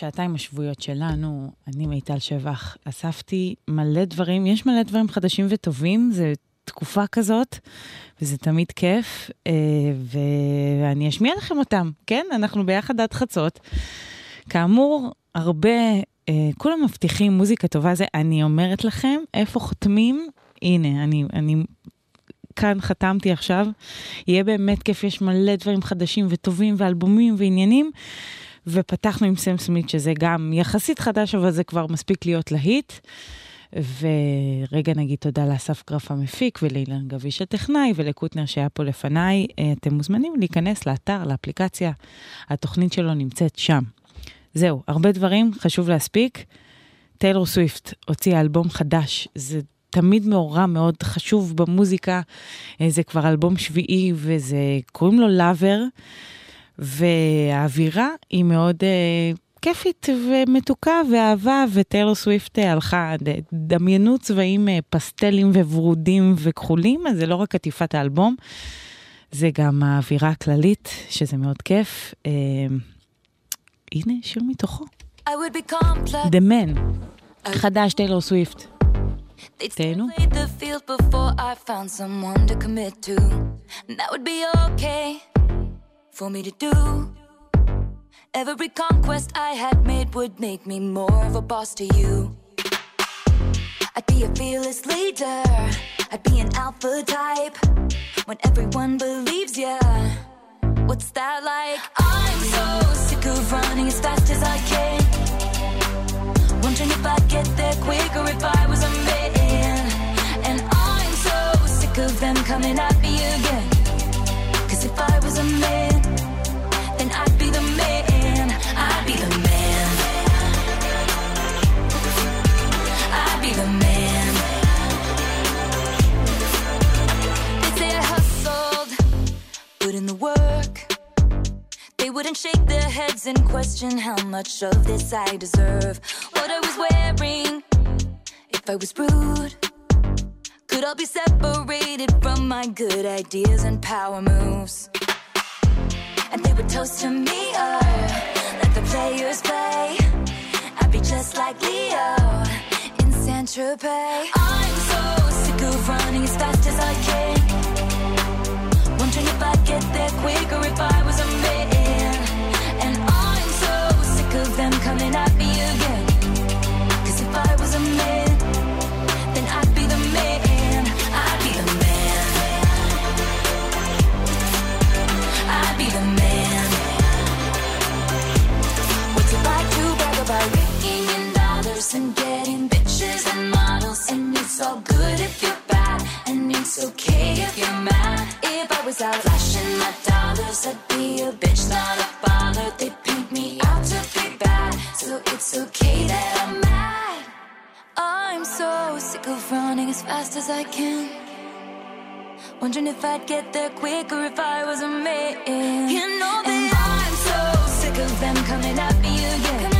הבאים לשעתיים השבועיות שלנו. אני מיטל שבח. אספתי מלא דברים, יש מלא דברים חדשים וטובים, זה תקופה כזאת, וזה תמיד כיף, אה, ואני אשמיע לכם אותם, כן? אנחנו ביחד עד חצות. כאמור, הרבה, אה, כולם מבטיחים מוזיקה טובה, זה אני אומרת לכם, איפה חותמים? הנה, אני, אני כאן חתמתי עכשיו. יהיה באמת כיף, יש מלא דברים חדשים וטובים ואלבומים ועניינים. ופתחנו עם סם סמית, שזה גם יחסית חדש, אבל זה כבר מספיק להיות להיט. ורגע נגיד תודה לאסף גרף המפיק ולאילן גביש הטכנאי ולקוטנר שהיה פה לפניי. אה, אתם מוזמנים להיכנס לאתר, לאפליקציה, התוכנית שלו נמצאת שם. זהו, הרבה דברים, חשוב להספיק. טיילור סוויפט הוציאה אלבום חדש, זה תמיד מאורע מאוד חשוב במוזיקה, אה, זה כבר אלבום שביעי וזה, קוראים לו לאבר, והאווירה היא מאוד אה, כיפית ומתוקה ואהבה, וטיילור סוויפט אה, הלכה, דמיינו צבעים אה, פסטלים וורודים וכחולים, אז זה לא רק עטיפת האלבום, זה גם האווירה הכללית, שזה מאוד כיף. אה, הנה שיר מתוכו, I would be complex. The Man, חדש טיילור סוויפט. תהנו. the field before I found someone to commit to. That would be okay for me to do. Every conquest I had made would make me more of a boss to you. I'd be a fearless leader, I'd be an alpha type. When everyone believes ya, what's that like? I'm so sick of running as fast as I can. Wondering if I'd get there quicker if I was a man. And I'm so sick of them coming at me again. Shake their heads and question how much of this I deserve. What I was wearing, if I was rude, could all be separated from my good ideas and power moves. And they would toast to me, oh, let the players play. I'd be just like Leo in Saint Tropez. I'm so sick of running as fast as I can. Wondering if I'd get there quicker if I was a man. And I'm so sick of them coming at me again. Cause if I was a man, all good if you're bad, and it's okay if you're mad. If I was out flashing my dollars, I'd be a bitch, not a bother. They paint me out to be bad, so it's okay that I'm mad. I'm so sick of running as fast as I can. Wondering if I'd get there quicker if I was a man. You know that and I'm so sick of them coming at me again.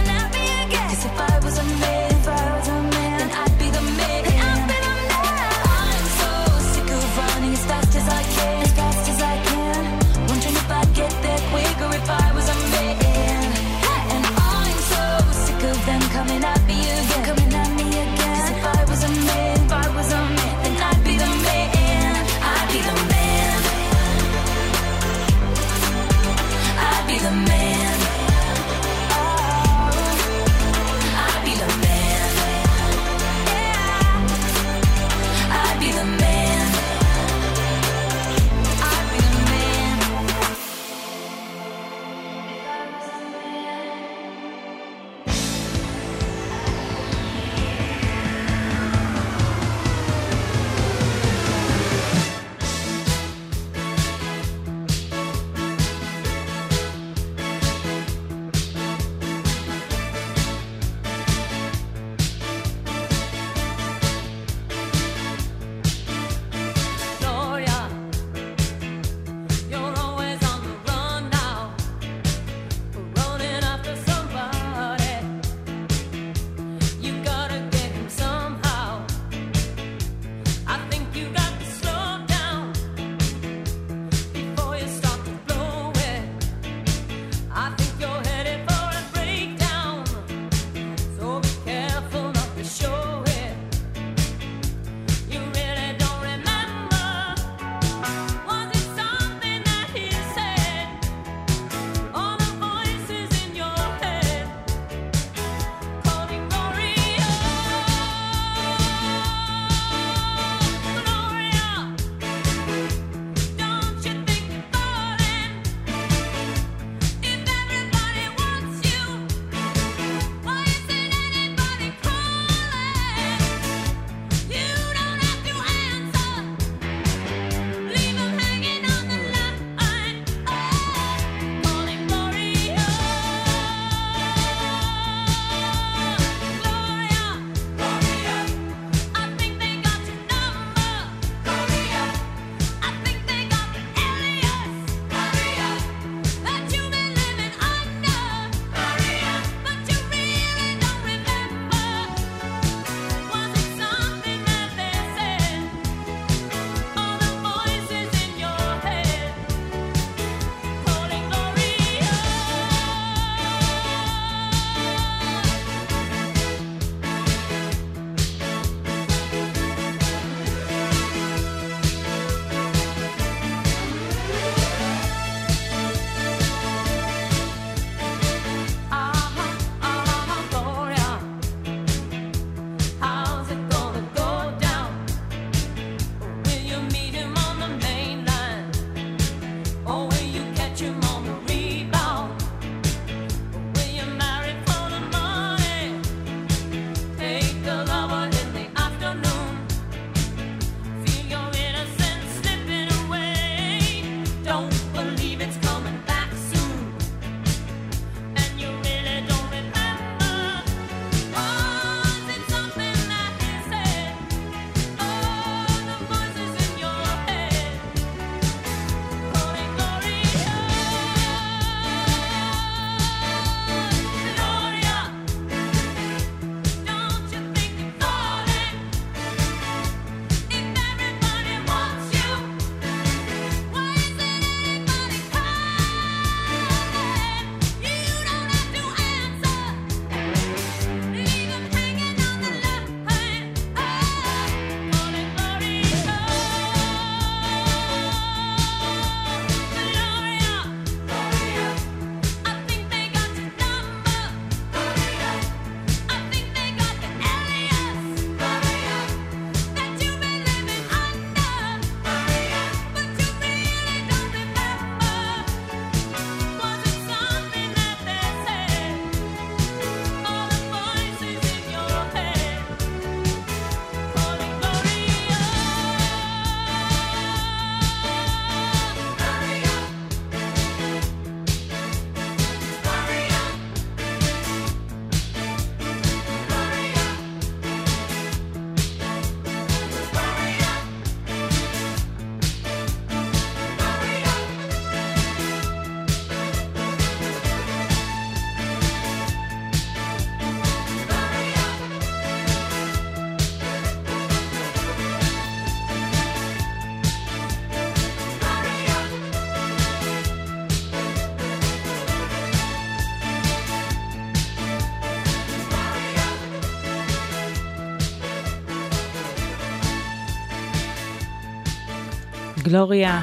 גלוריה.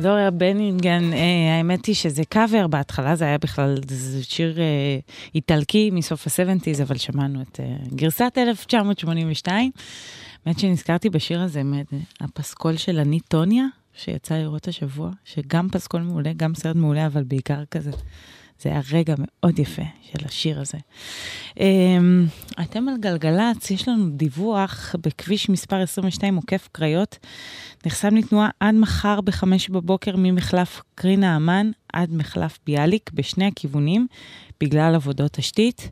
גלוריה בנינגן, אה, האמת היא שזה קאבר, בהתחלה זה היה בכלל, זה שיר אה, איטלקי מסוף ה-70's, אבל שמענו את אה, גרסת 1982. האמת שנזכרתי בשיר הזה, הפסקול של אני טוניה, שיצא לראות השבוע, שגם פסקול מעולה, גם סרט מעולה, אבל בעיקר כזה. זה היה רגע מאוד יפה של השיר הזה. אמ, אתם על גלגלצ, יש לנו דיווח בכביש מספר 22 עוקף קריות. נחסם לתנועה עד מחר בחמש בבוקר ממחלף קרינה אמן עד מחלף ביאליק בשני הכיוונים, בגלל עבודות תשתית.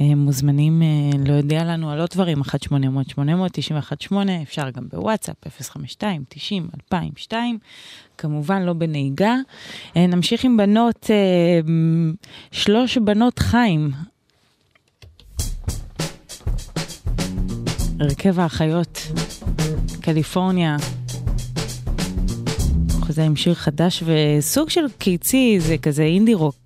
אה, מוזמנים אה, להודיע לנו על עוד דברים, 1-800-891-8, אפשר גם בוואטסאפ, 052-90-2002, כמובן לא בנהיגה. אה, נמשיך עם בנות, שלוש בנות חיים. הרכב האחיות, קליפורניה. חוזה עם שיר חדש וסוג של קיצי, זה כזה אינדי רוק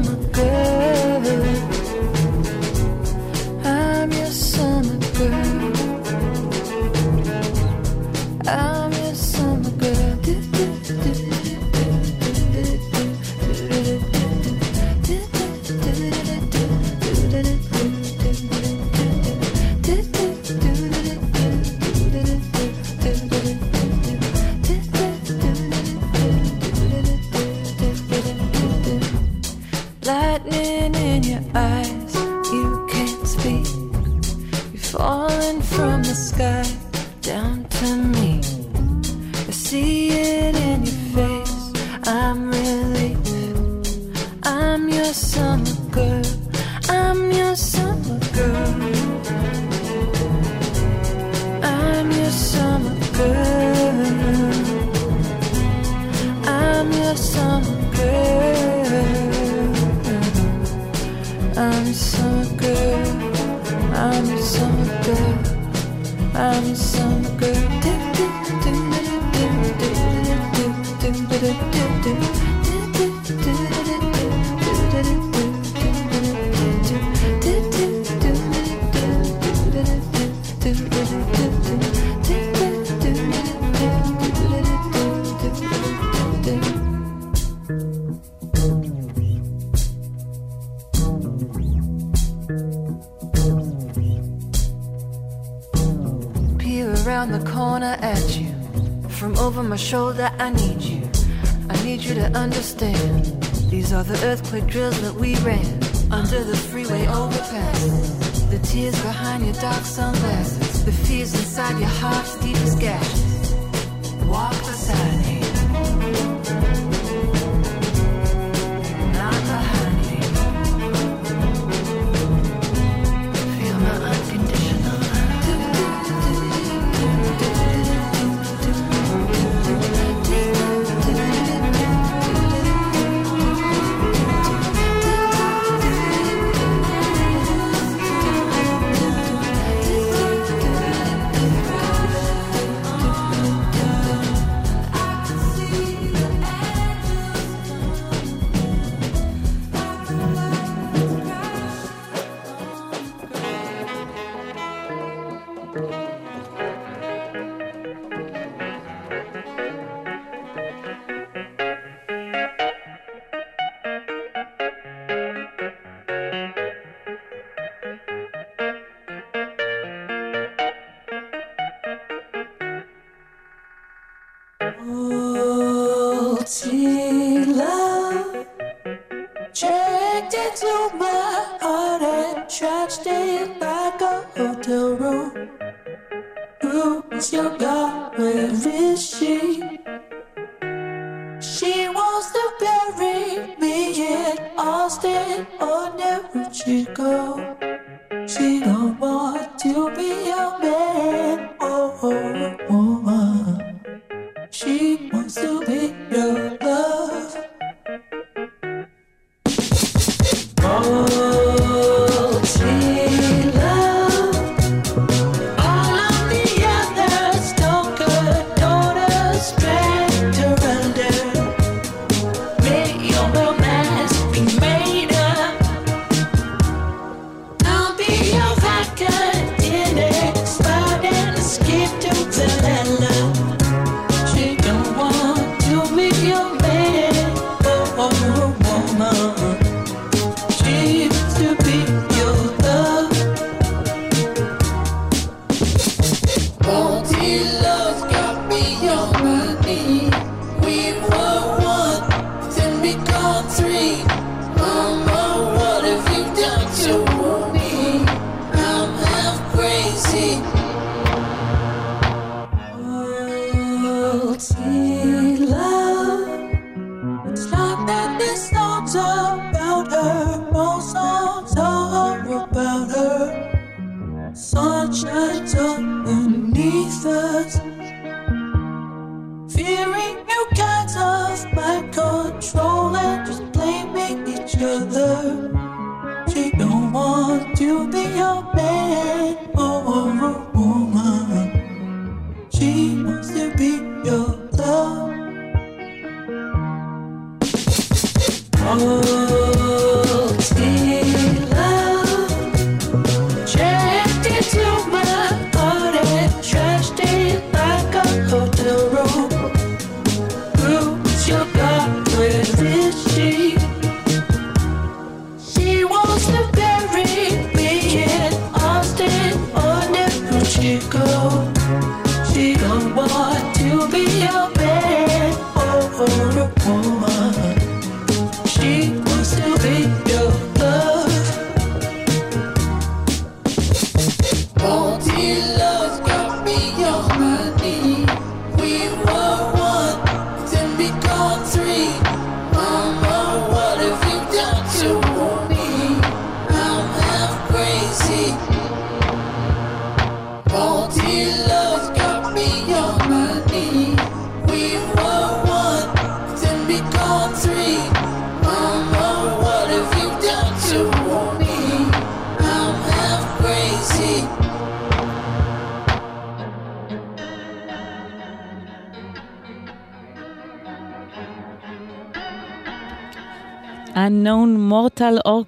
I'm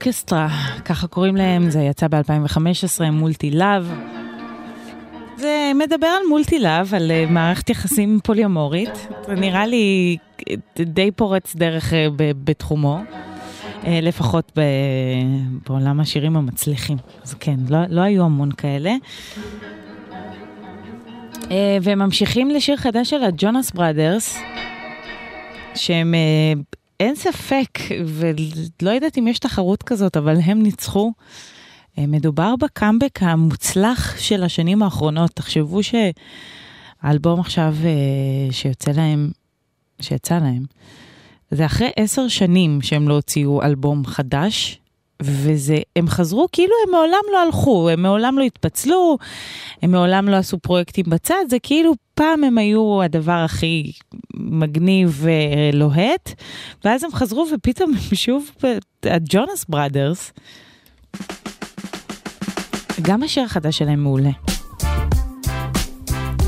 אורקסטרה, ככה קוראים להם, זה יצא ב-2015, Multi-Love. זה מדבר על multi-love, על אה, מערכת יחסים פוליאמורית. זה נראה לי אה, די פורץ דרך אה, בתחומו. לפחות בעולם השירים המצליחים. אז כן, לא, לא היו המון כאלה. וממשיכים לשיר חדש של הג'ונאס בראדרס, שהם אין ספק, ולא יודעת אם יש תחרות כזאת, אבל הם ניצחו. אה, מדובר בקאמבק המוצלח של השנים האחרונות. תחשבו שהאלבום עכשיו אה, שיוצא להם, שיצא להם, זה אחרי עשר שנים שהם לא הוציאו אלבום חדש, וזה, הם חזרו כאילו הם מעולם לא הלכו, הם מעולם לא התפצלו, הם מעולם לא עשו פרויקטים בצד, זה כאילו פעם הם היו הדבר הכי מגניב אה, ולוהט, ואז הם חזרו ופתאום הם שוב, הג'ונס בראדרס, גם השיר החדש שלהם מעולה.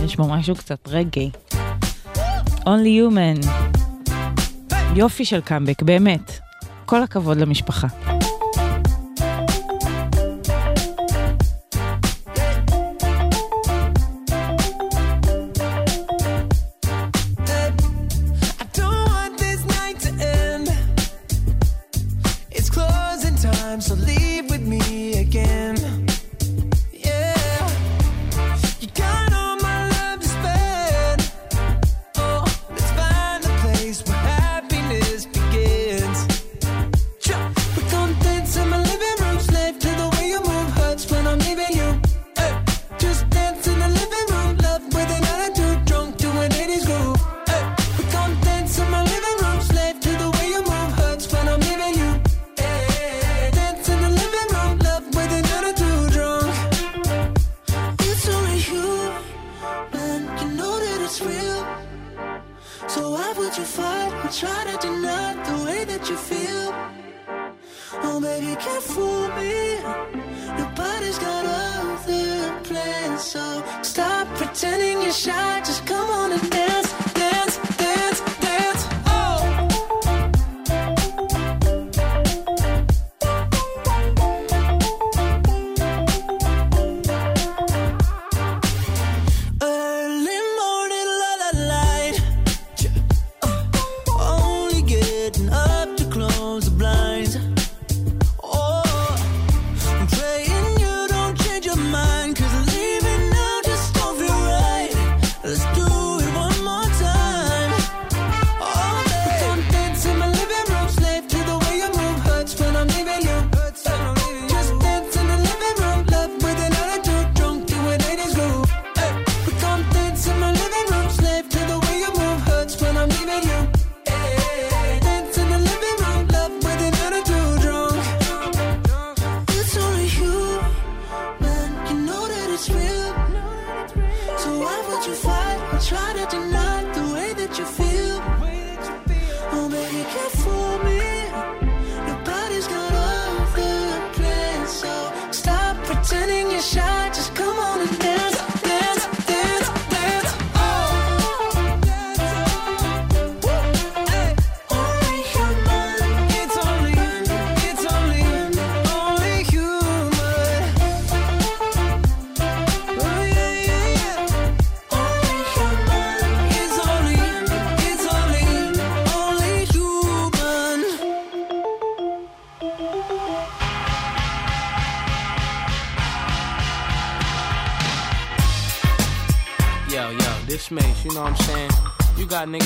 יש בו משהו קצת רגעי. Only Human. יופי של קאמבק, באמת. כל הכבוד למשפחה.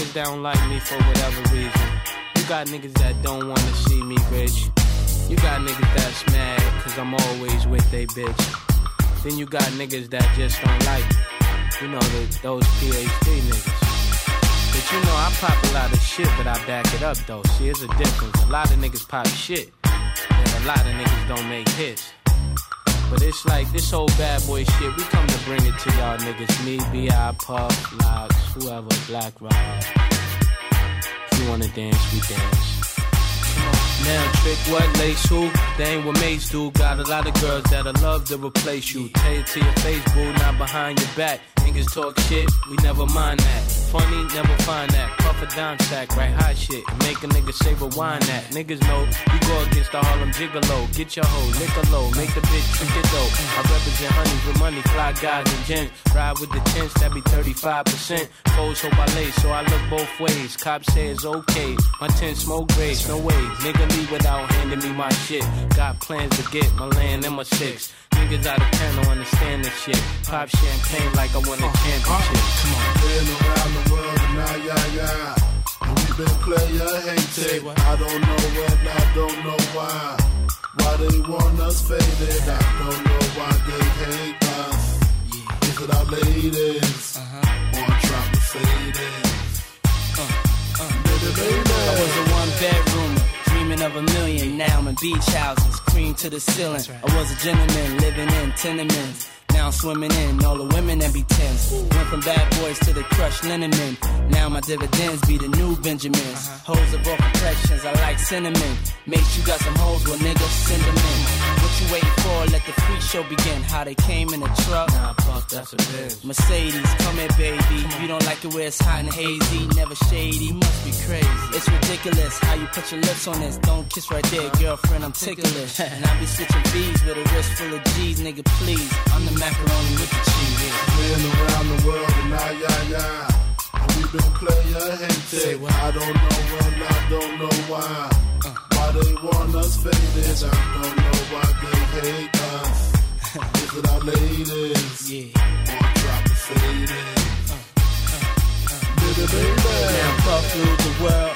Niggas that don't like me for whatever reason. You got niggas that don't wanna see me rich. You got niggas that's mad cause I'm always with they bitch. Then you got niggas that just don't like me. You know, the, those PhD niggas. But you know, I pop a lot of shit, but I back it up though. See, a difference. A lot of niggas pop shit, and a lot of niggas don't make hits. But it's like this whole bad boy shit, we come to bring it to y'all niggas. Me, B.I., Puff, Locks, whoever, Black Rob. If you wanna dance, we dance. Now, trick what, lace who? They ain't what mates do. Got a lot of girls that'll love to replace you. Tell it to your face, boo, not behind your back. Niggas talk shit, we never mind that. Funny, never find that. Puff a dime sack, right hot shit. Make a nigga say rewind that. Niggas know you go against the Harlem Gigolo. Get your hoe, lick a low, make the bitch trick it dope. I represent honeys with money, fly guys and gents. Ride with the tents, that be 35%. Foes hope I lay, so I look both ways. Cops say it's okay. My tent smoke grades, no way. Nigga leave without handing me my shit. Got plans to get my land and my six. Niggas out of town don't understand this shit. Pop champagne like I won a championship. Come on. Been around the world and now, yeah, yeah. And we been player hated. I don't know when, I don't know why. Why they want us faded. I don't know why they hate us. Is it our ladies? Uh-huh. Or drop the faded? I was a one bedroomer, dreaming of a million. Now I'm in beach houses, cream to the ceiling. I was a gentleman living in tenements. Now I'm swimming in all the women that be tense. Went from bad boys to the crushed linen men. Now my dividends be the new Benjamins. Uh-huh. Hoes of all complexions, I like cinnamon. Make sure you got some hoes, well niggas send them in. What you waiting for? Let the free show begin. How they came in a truck. Nah, fuck, that's a bitch. Mercedes, come here, baby. You don't like it where it's hot and hazy, never shady. Must be crazy. It's ridiculous how you put your lips on this. Don't kiss right there, uh-huh. girlfriend. I'm ticklish. and I be switching V's with a wrist full of G's, nigga. Please, I'm the macaroni with the cheese. Been around the world and now, yeah, yeah. We been player hated. I don't know when, I don't know why. Why they want us faded. I don't know why they hate us. Is it our ladies? Yeah. Or drop the faded? Uh, uh, uh. Baby, baby. Now puff through the world,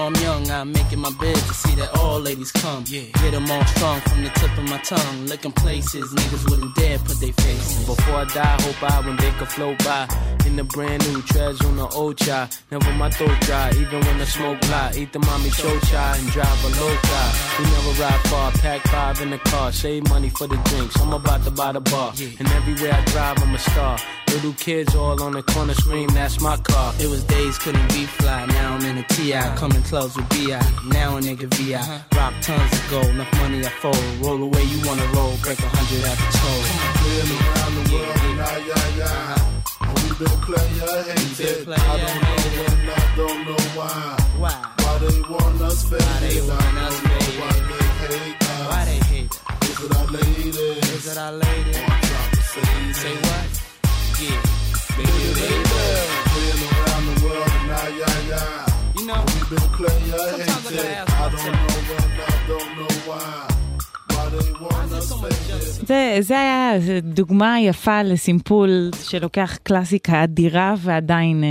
I'm young, I'm making my bed to see that all ladies come. Yeah. Get them all strong from the tip of my tongue. Looking places niggas wouldn't dare put their faces. Before I die, hope I when they could float by. In the brand new treads on the old chai. Never my throat dry, even when the smoke fly. Eat the mommy show chai and drive a low chai. We never ride far, pack five in the car. Save money for the drinks. I'm about to buy the bar. And everywhere I drive, I'm a star. Little kids all on the corner scream, that's my car. It was days couldn't be fly, now I'm in a TI. Coming clubs with BI, now a nigga VI. Uh-huh. Rock tons of gold, enough money I fold. Roll away, you wanna roll, break a hundred at the toll. Been around the world and yeah, yeah. And we been player hated. player I don't know when, I don't know why. Why? Why they want us faded? they I want us faded? why they hate us. Why they hate that? Is it our ladies? Is it our lady? Or drop the faded? Say what? Yeah. Baby, baby. Been around the world and now, yeah, yeah. You know, We been I gotta hated. I don't know when, I don't know why. זה, זה היה דוגמה יפה לסימפול שלוקח קלאסיקה אדירה ועדיין אה,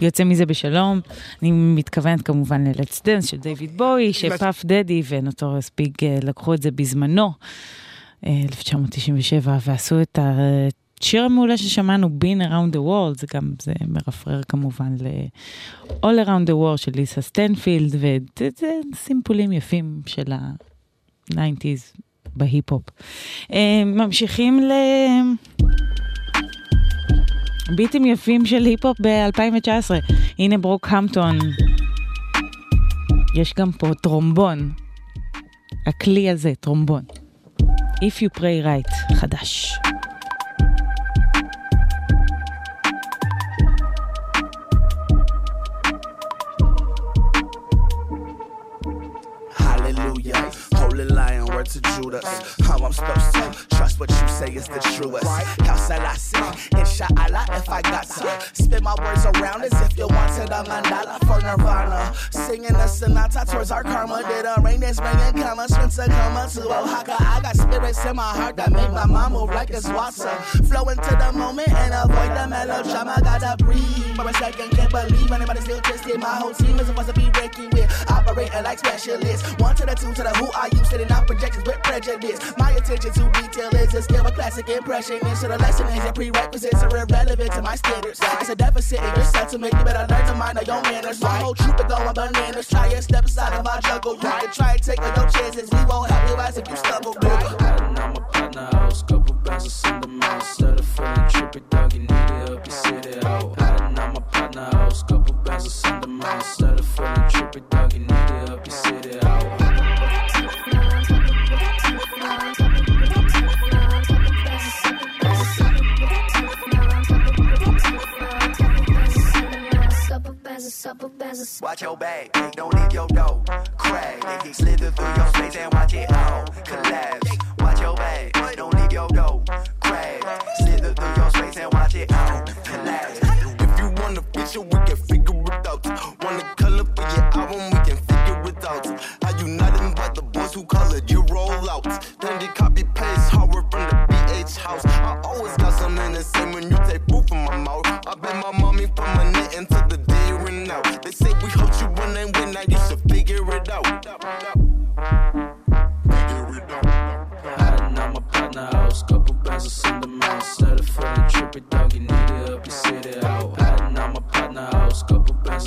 יוצא מזה בשלום. אני מתכוונת כמובן ל-Let's Dance של דיוויד בואי, שפאף דדי ונוטוריוס ביג אה, לקחו את זה בזמנו, אה, 1997, ועשו את השיר המעולה ששמענו, Been Around the World, זה גם, זה מרפרר כמובן ל-All Around the World של ליסה סטנפילד, וזה סימפולים יפים של ה-90's בהיפ-הופ. אה, ממשיכים ל... ביטים יפים של היפ-הופ ב-2019. הנה ברוק המפטון. יש גם פה טרומבון. הכלי הזה, טרומבון. If you pray right, חדש. To Judas. How I'm supposed to trust what you say is the truest. How shall I say? Inshallah, if I got to spin my words around as if you wanted a mandala for Nirvana. Singing a sonata towards our karma. Did a rain that's bringing comma, Spencer comma to Oaxaca. I got spirits in my heart that make my mom move like it's water. Flow into the moment and avoid the melodrama. Gotta breathe for a second, can't believe anybody still twisted. My whole team is supposed to be breaking with operating like specialists. One to the two to the who are you sitting out projections with prejudice. My attention to detail is a skill, a classic impression. And so the lesson is your prerequisites are irrelevant to my standards. It's a deficit in your sentiment. You better learn to mind your manners. My whole troop is going bananas. Try and step aside of my jungle. You can try and take no chances. We won't help you as if you stumble. On my partner house, couple of cinder mouse. Set it feeling trippy, dog, you need it up, you sit it out. On my partner house, couple of cinder mouse. Set it feeling trippy, dog, you need it up, you sit it out. Watch your bag, hey, don't leave your dough. Crack, they slither through your space and watch it all collapse. Watch your bag, don't leave your dough. Crack, slither through your space and watch it all collapse. If you want a picture, we can figure it out. Want a color for your album,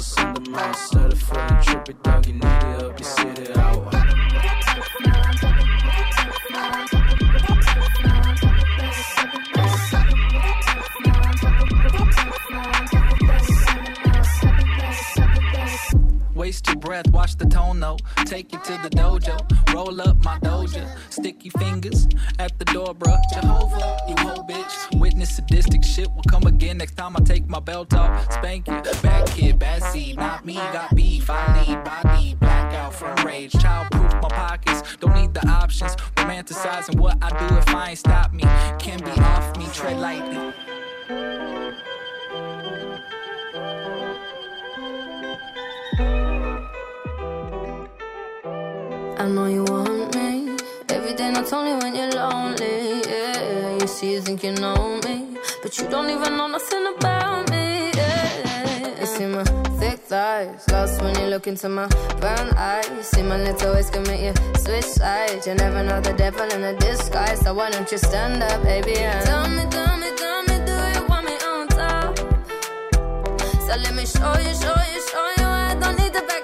bands of cinder mouse. Set it feeling trippy, dog, you need it up, you sit it out. Waste your breath, watch the tone though. Take you to the dojo, roll up my doja. Sticky fingers at the door, bruh. Jehovah, you. Witness sadistic shit will come again next time I take my belt off. Spank you, bad kid, bad seed, not me. Got beef, I lead, body, blackout from rage. Childproof my pockets, don't need the options. Romanticizing what I do if I ain't stop me. Can be off me, tread lightly. I know you want me every day, not only when you're lonely. Yeah, you see, you think you know me, but you don't even know nothing about me. Yeah, you see my thick thighs, lost when you look into my brown eyes. See my little ways can make you switch sides. You never know the devil in a disguise, so why don't you stand up, baby? And tell me, tell me, tell me, do you want me on top? So let me show you, show you, show you. I don't need to back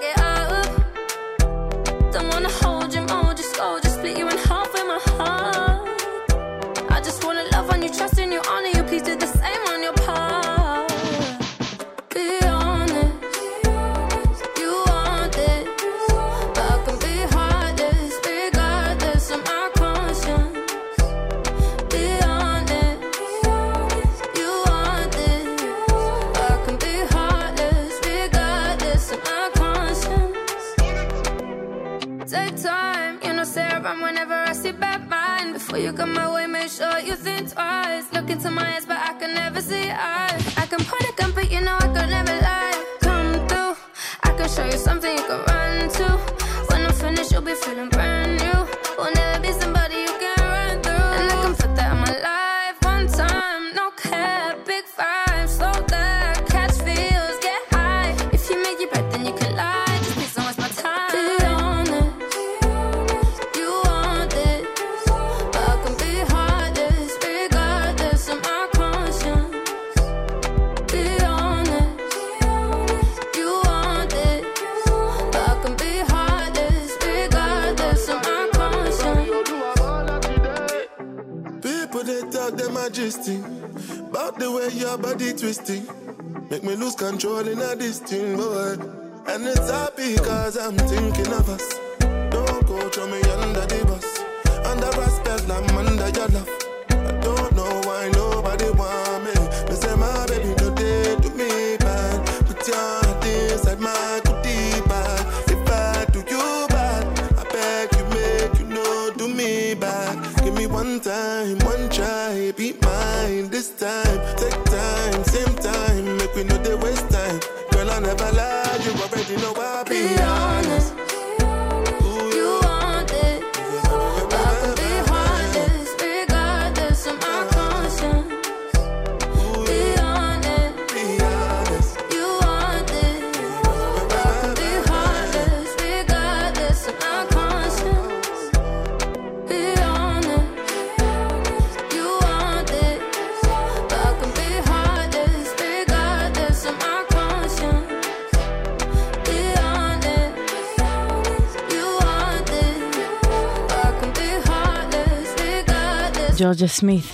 ג'ורג'ה סמית.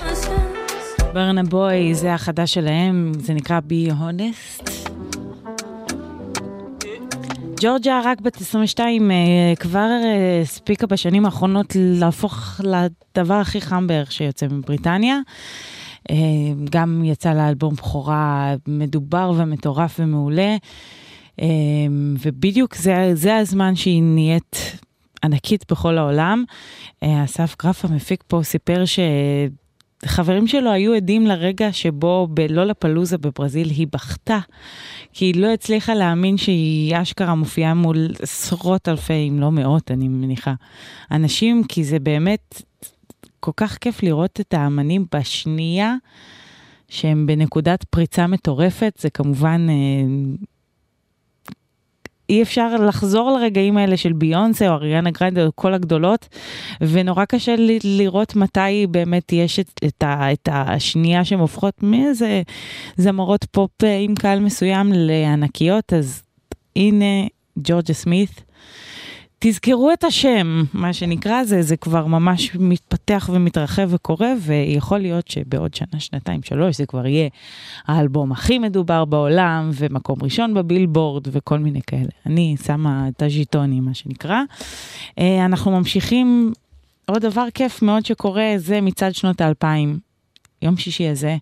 ברנה בוי, זה החדש שלהם, זה נקרא Be Honest. ג'ורג'ה רק בת 22 אה, כבר אה, הספיקה בשנים האחרונות להפוך לדבר הכי חם בערך שיוצא מבריטניה. אה, גם יצא לה אלבום בכורה מדובר ומטורף ומעולה. ובדיוק זה, זה הזמן שהיא נהיית ענקית בכל העולם. אסף גרף המפיק פה סיפר ש... חברים שלו היו עדים לרגע שבו בלולה פלוזה בברזיל היא בכתה, כי היא לא הצליחה להאמין שהיא אשכרה מופיעה מול עשרות אלפי, אם לא מאות, אני מניחה, אנשים, כי זה באמת כל כך כיף לראות את האמנים בשנייה שהם בנקודת פריצה מטורפת, זה כמובן אה, אי אפשר לחזור לרגעים האלה של ביונסה או אריאנה גרנדה או כל הגדולות, ונורא קשה לי לראות מתי באמת יש את, את, ה, את השנייה שהן הופכות מאיזה זמרות פופ עם קהל מסוים לענקיות, אז הנה ג'ורג'ה סמית. תזכרו את השם, מה שנקרא, זה, זה כבר ממש מתפתח ומתרחב וקורה, ויכול להיות שבעוד שנה, שנתיים, שלוש, זה כבר יהיה האלבום הכי מדובר בעולם, ומקום ראשון בבילבורד, וכל מיני כאלה. אני שמה את הז'יטונים, מה שנקרא. אה, אנחנו ממשיכים, עוד דבר כיף מאוד שקורה, זה מצד שנות האלפיים, יום שישי הזה.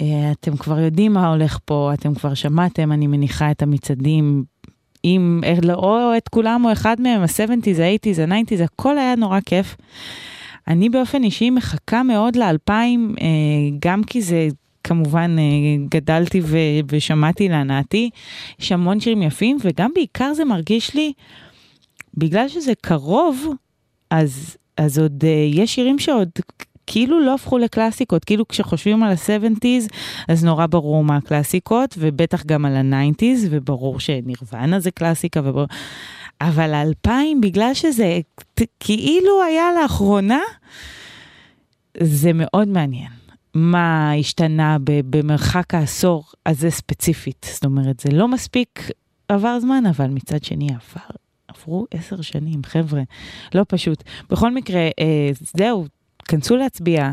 אה, אתם כבר יודעים מה הולך פה, אתם כבר שמעתם, אני מניחה, את המצעדים עם, או את כולם או אחד מהם, ה-70's, ה-80's, ה-90's, הכל היה נורא כיף. אני באופן אישי מחכה מאוד לאלפיים, אה, גם כי זה כמובן אה, גדלתי ו- ושמעתי להנאתי, יש המון שירים יפים, וגם בעיקר זה מרגיש לי, בגלל שזה קרוב, אז, אז עוד אה, יש שירים שעוד כאילו לא הפכו לקלאסיקות, כאילו כשחושבים על ה-70's, אז נורא ברור מה הקלאסיקות, ובטח גם על ה-90's, וברור שנירוונה זה קלאסיקה, וברור... אבל האלפיים, בגלל שזה כאילו היה לאחרונה, זה מאוד מעניין. מה השתנה במרחק העשור הזה ספציפית. זאת אומרת, זה לא מספיק עבר זמן, אבל מצד שני עבר, עברו עשר שנים, חבר'ה, לא פשוט. בכל מקרה, אה, זהו, כנסו להצביע.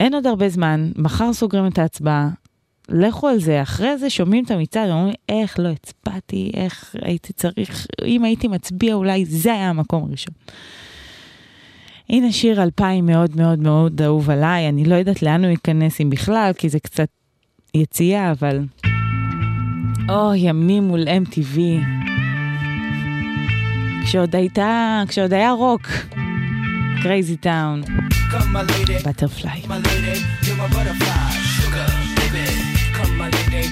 אין עוד הרבה זמן, מחר סוגרים את ההצבעה. לכו על זה, אחרי זה שומעים את המצעד, אומרים, איך לא הצבעתי, איך הייתי צריך, אם הייתי מצביע אולי זה היה המקום הראשון. הנה שיר 2000 מאוד מאוד מאוד אהוב עליי, אני לא יודעת לאן הוא ייכנס אם בכלל, כי זה קצת יציאה, אבל... או, ימים מול MTV. כשעוד הייתה, כשעוד היה רוק. Crazy town,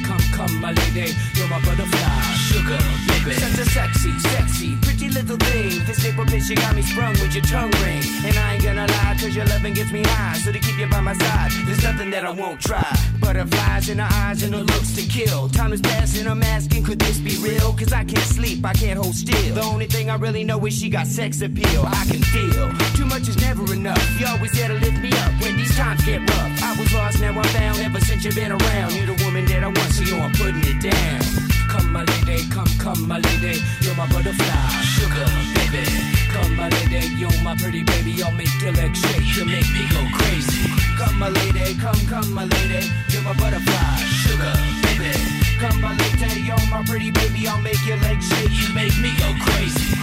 Come, come, my lady, you're my butterfly sugar, baby. Such a sexy, sexy, pretty little thing. This paper bitch, you got me sprung with your tongue ring. And I ain't gonna lie, cause your loving gets me high. So to keep you by my side, there's nothing that I won't try. Butterflies in her eyes and her looks to kill. Time is passing, I'm asking, could this be real? Cause I can't sleep, I can't hold still. The only thing I really know is she got sex appeal. I can feel too much is never enough. You always there to lift me up when times get rough. I was lost, now I'm found. Ever since you've been around, you're the woman that I want, so I'm putting it down. Come, my lady, come, come, my lady. You're my butterfly, sugar, baby. Come, my lady, you're my pretty baby. I'll make your legs shake, you make me go crazy. Come, my lady, come, come, my lady. You're my butterfly, sugar, baby. Come, my lady, you're my pretty baby. I'll make your legs shake, you make me go crazy.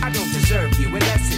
I don't deserve you, it's some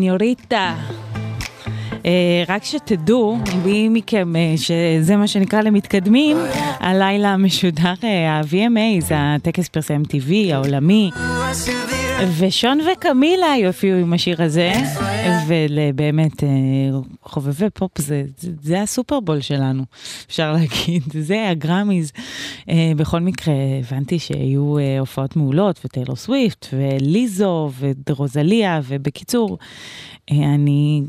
סניוריטה. אה, רק שתדעו, מי מכם אה, שזה מה שנקרא למתקדמים, הלילה משודר אה, ה-VMA, זה הטקס פרסי MTV העולמי, ושון וקמילה יופיעו עם השיר הזה, ובאמת, אה, חובבי פופ זה, זה, הסופרבול שלנו, אפשר להגיד, זה הגראמיז. אה, בכל מקרה, הבנתי שיהיו אה, הופעות מעולות, וטיילור סוויפט, וליזו, ורוזליה, ובקיצור, אני,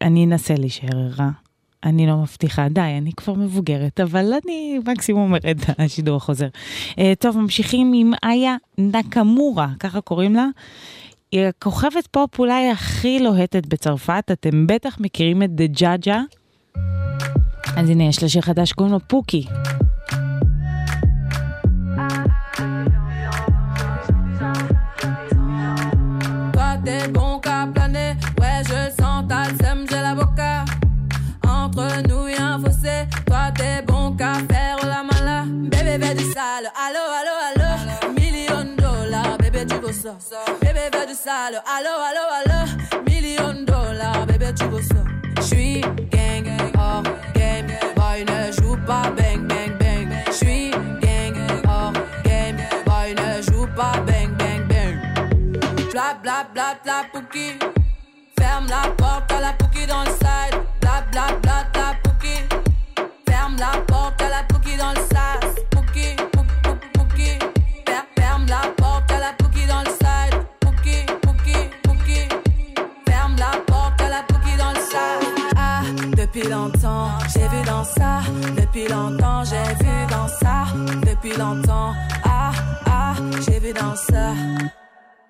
אני אנסה להישאר ערה. אני לא מבטיחה, די, אני כבר מבוגרת, אבל אני מקסימום את השידור החוזר. אה, טוב, ממשיכים עם איה נקמורה, ככה קוראים לה. היא הכוכבת פופ אולי הכי לוהטת בצרפת, אתם בטח מכירים את דה ג'אג'ה. אז הנה, יש לה שיר חדש, קוראים לו פוקי. Ça. Bébé fais du sale, allo allo allo, million de dollars, bébé tu veux ça. J'suis gang, hors game, boy ne joue pas bang bang bang. J'suis gang, hors game, boy ne joue pas bang bang bang. Bla bla bla bla pouki. Ferme la porte à la pouki dans le side. Bla bla bla ça. Depuis longtemps, j'ai vu dans ça. Depuis longtemps, ah, ah, j'ai vu dans ça.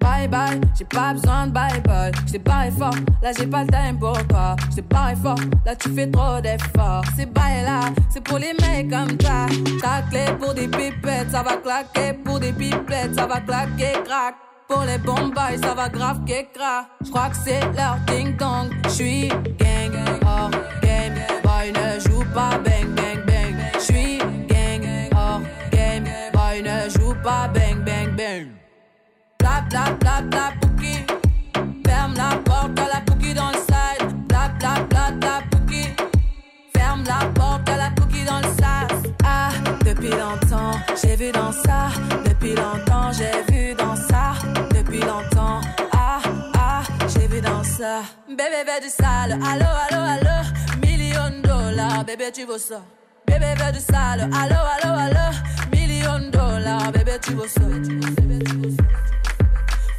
Bye bye, j'ai pas besoin de bye bye. J't'ai barré fort, là j'ai pas le time pour toi. J't'ai barré fort, là tu fais trop d'efforts. C'est bye là, c'est pour les mecs comme ça. Ta clé pour des pipettes, ça va claquer. Pour des pipettes, ça va claquer, crack. Pour les bombes, ça va grave qu'écra. J'crois que c'est leur ding dong. J'suis pas bang bang bang. J'suis gang, hors game. Boy ne joue pas bang bang bang. Bla bla bla bla pouki. Ferme la porte à la pouki dans le side. Bla bla bla bla pouki. Ferme la porte à la pouki dans le sas. Ah, depuis longtemps, j'ai vu dans ça. Depuis longtemps, j'ai vu dans ça. Depuis longtemps, ah, ah, j'ai vu dans ça. Bébé, bébé du sale. Allo, allo, allo. Million dollars, bébé, tu veux ça. Bébé, bébé du sale. Allo, allo, allo. Million dollars, bébé, tu veux ça.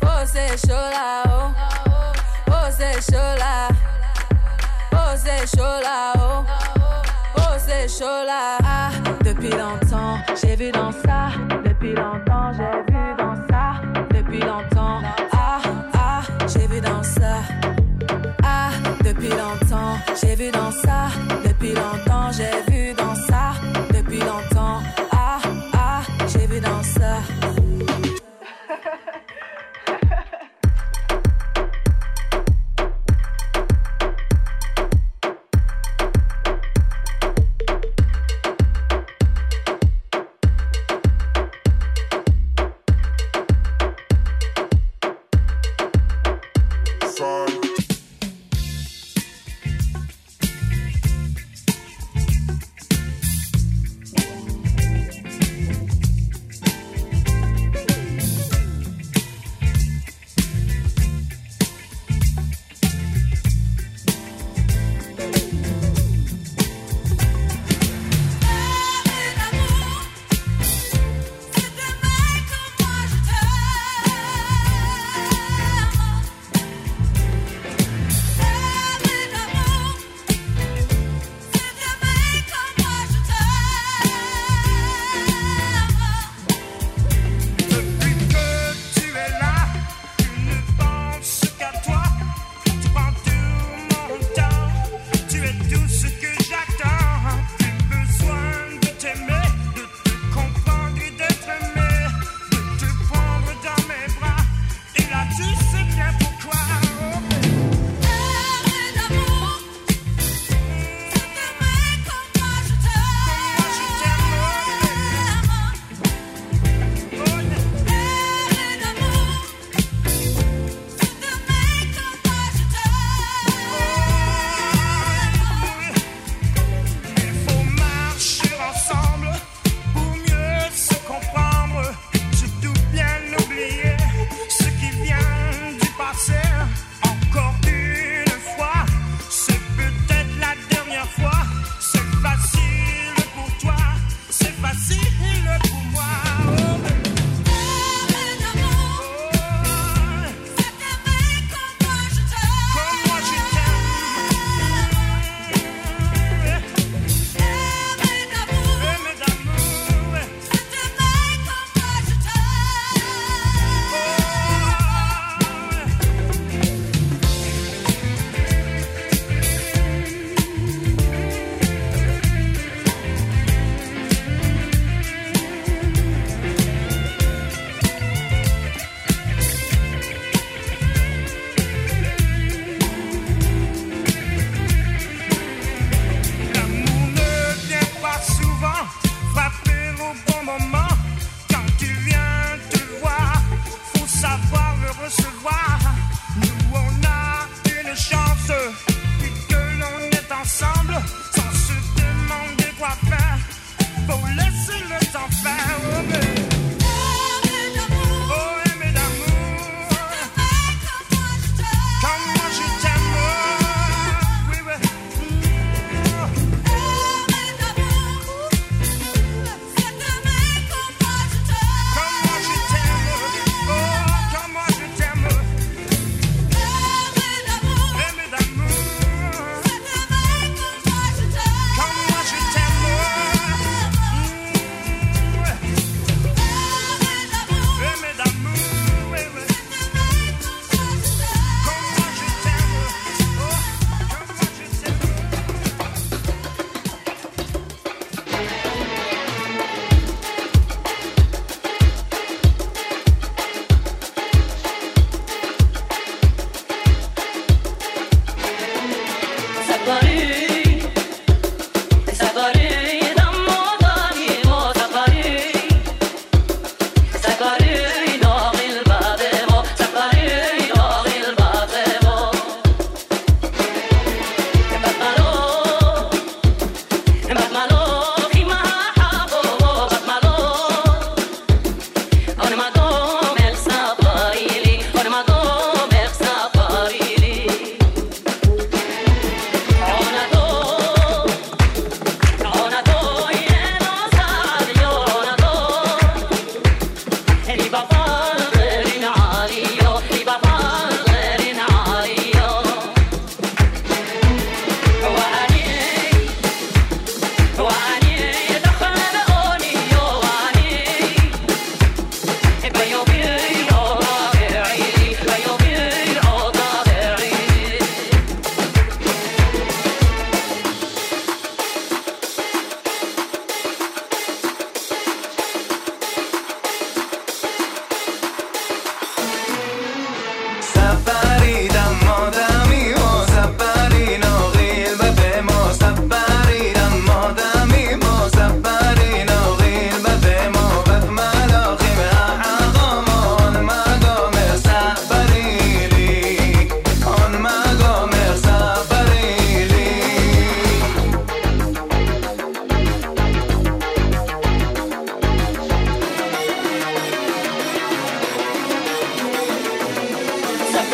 Oh, c'est chaud là, oh. Oh, c'est chaud là. Oh, c'est chaud là, oh. C'est chaud là. Ah, depuis longtemps, j'ai vu dans ça. Depuis longtemps, j'ai vu dans ça. Depuis longtemps, ah, longtemps, j'ai vu dans ça. Depuis longtemps,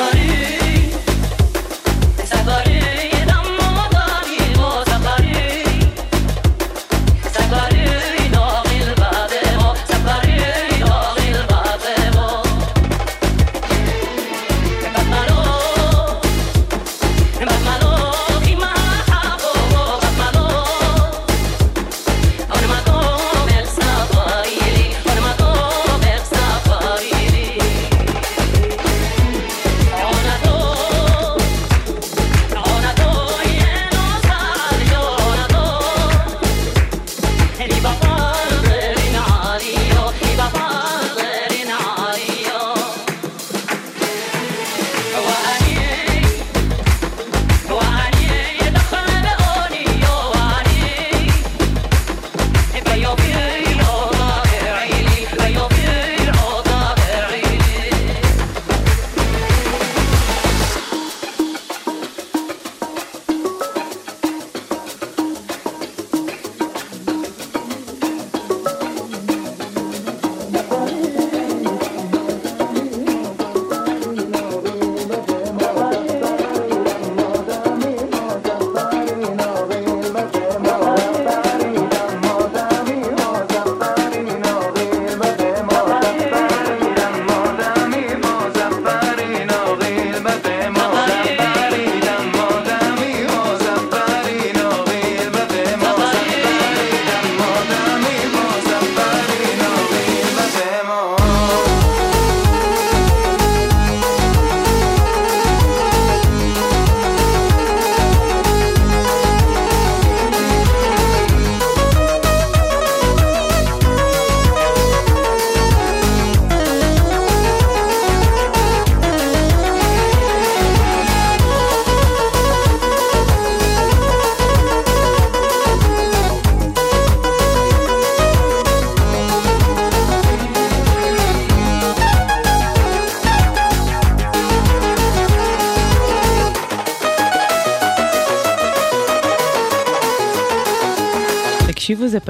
But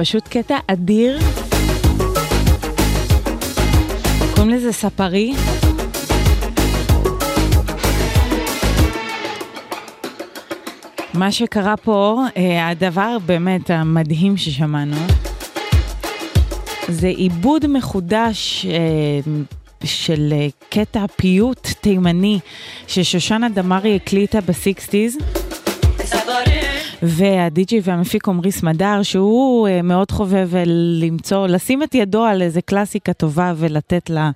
פשוט קטע אדיר. קוראים לזה ספרי. מה שקרה פה, אה, הדבר באמת המדהים ששמענו, זה עיבוד מחודש אה, של אה, קטע פיוט תימני ששושנה דמארי הקליטה בסיקסטיז. והדיג'י והמפיק עמרי סמדר, שהוא אה, מאוד חובב למצוא, לשים את ידו על איזה קלאסיקה טובה ולתת לה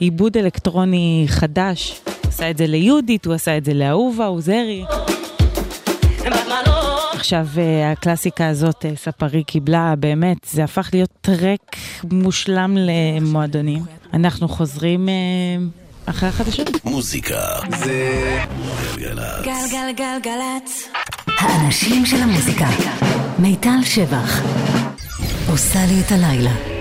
עיבוד אלקטרוני חדש. הוא עשה את זה ליהודית, הוא עשה את זה לאהובה עוזרי. עכשיו אה, הקלאסיקה הזאת, אה, ספרי קיבלה, באמת, זה הפך להיות טרק מושלם למועדונים. אנחנו חוזרים אחרי החדשות. מוזיקה זה גלגלצ. גלגלגלגלצ. האנשים של המוזיקה. מיטל שבח. עושה לי את הלילה.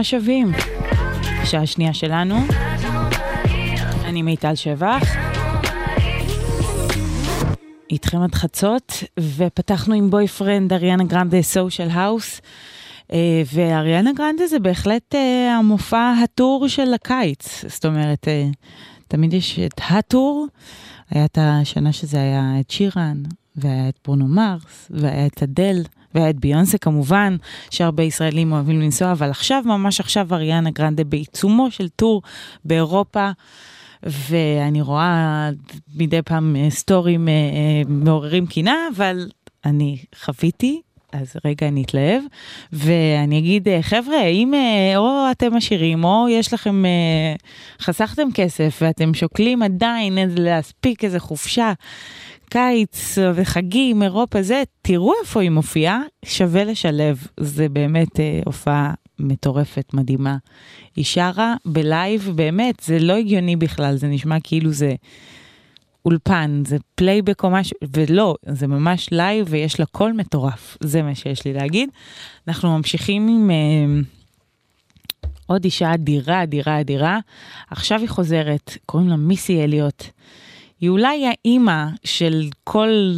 כמה שעה שנייה שלנו. אני מיטל שבח. איתכם עד חצות, ופתחנו עם Boyfriend אריאנה גרנדה סושיאל אה, האוס. ואריאנה גרנדה זה בהחלט אה, המופע ה tour של הקיץ. זאת אומרת, אה, תמיד יש את ה tour. היה את השנה שזה היה את שירן, והיה את ברונו מרס, והיה את אדל. והיה את ביונסה כמובן, שהרבה ישראלים אוהבים לנסוע, אבל עכשיו, ממש עכשיו, אריאנה גרנדה בעיצומו של טור באירופה. ואני רואה מדי פעם אה, סטורים אה, אה, מעוררים קינה, אבל אני חוויתי אז רגע אני אתלהב, ואני אגיד, אה, חבר'ה, אם אה, או אתם עשירים, או יש לכם, אה, חסכתם כסף ואתם שוקלים עדיין להספיק איזה חופשה, קיץ וחגים, אירופה זה, תראו איפה היא מופיעה, שווה לשלב. זה באמת הופעה מטורפת, מדהימה. היא שרה בלייב, באמת, זה לא הגיוני בכלל, זה נשמע כאילו זה אולפן, זה פלייבק או משהו, ולא, זה ממש לייב ויש לה קול מטורף, זה מה שיש לי להגיד. אנחנו ממשיכים עם... אה, עוד אישה אדירה, אדירה, אדירה. עכשיו היא חוזרת, קוראים לה מיסי אליוט. היא אולי האימא של כל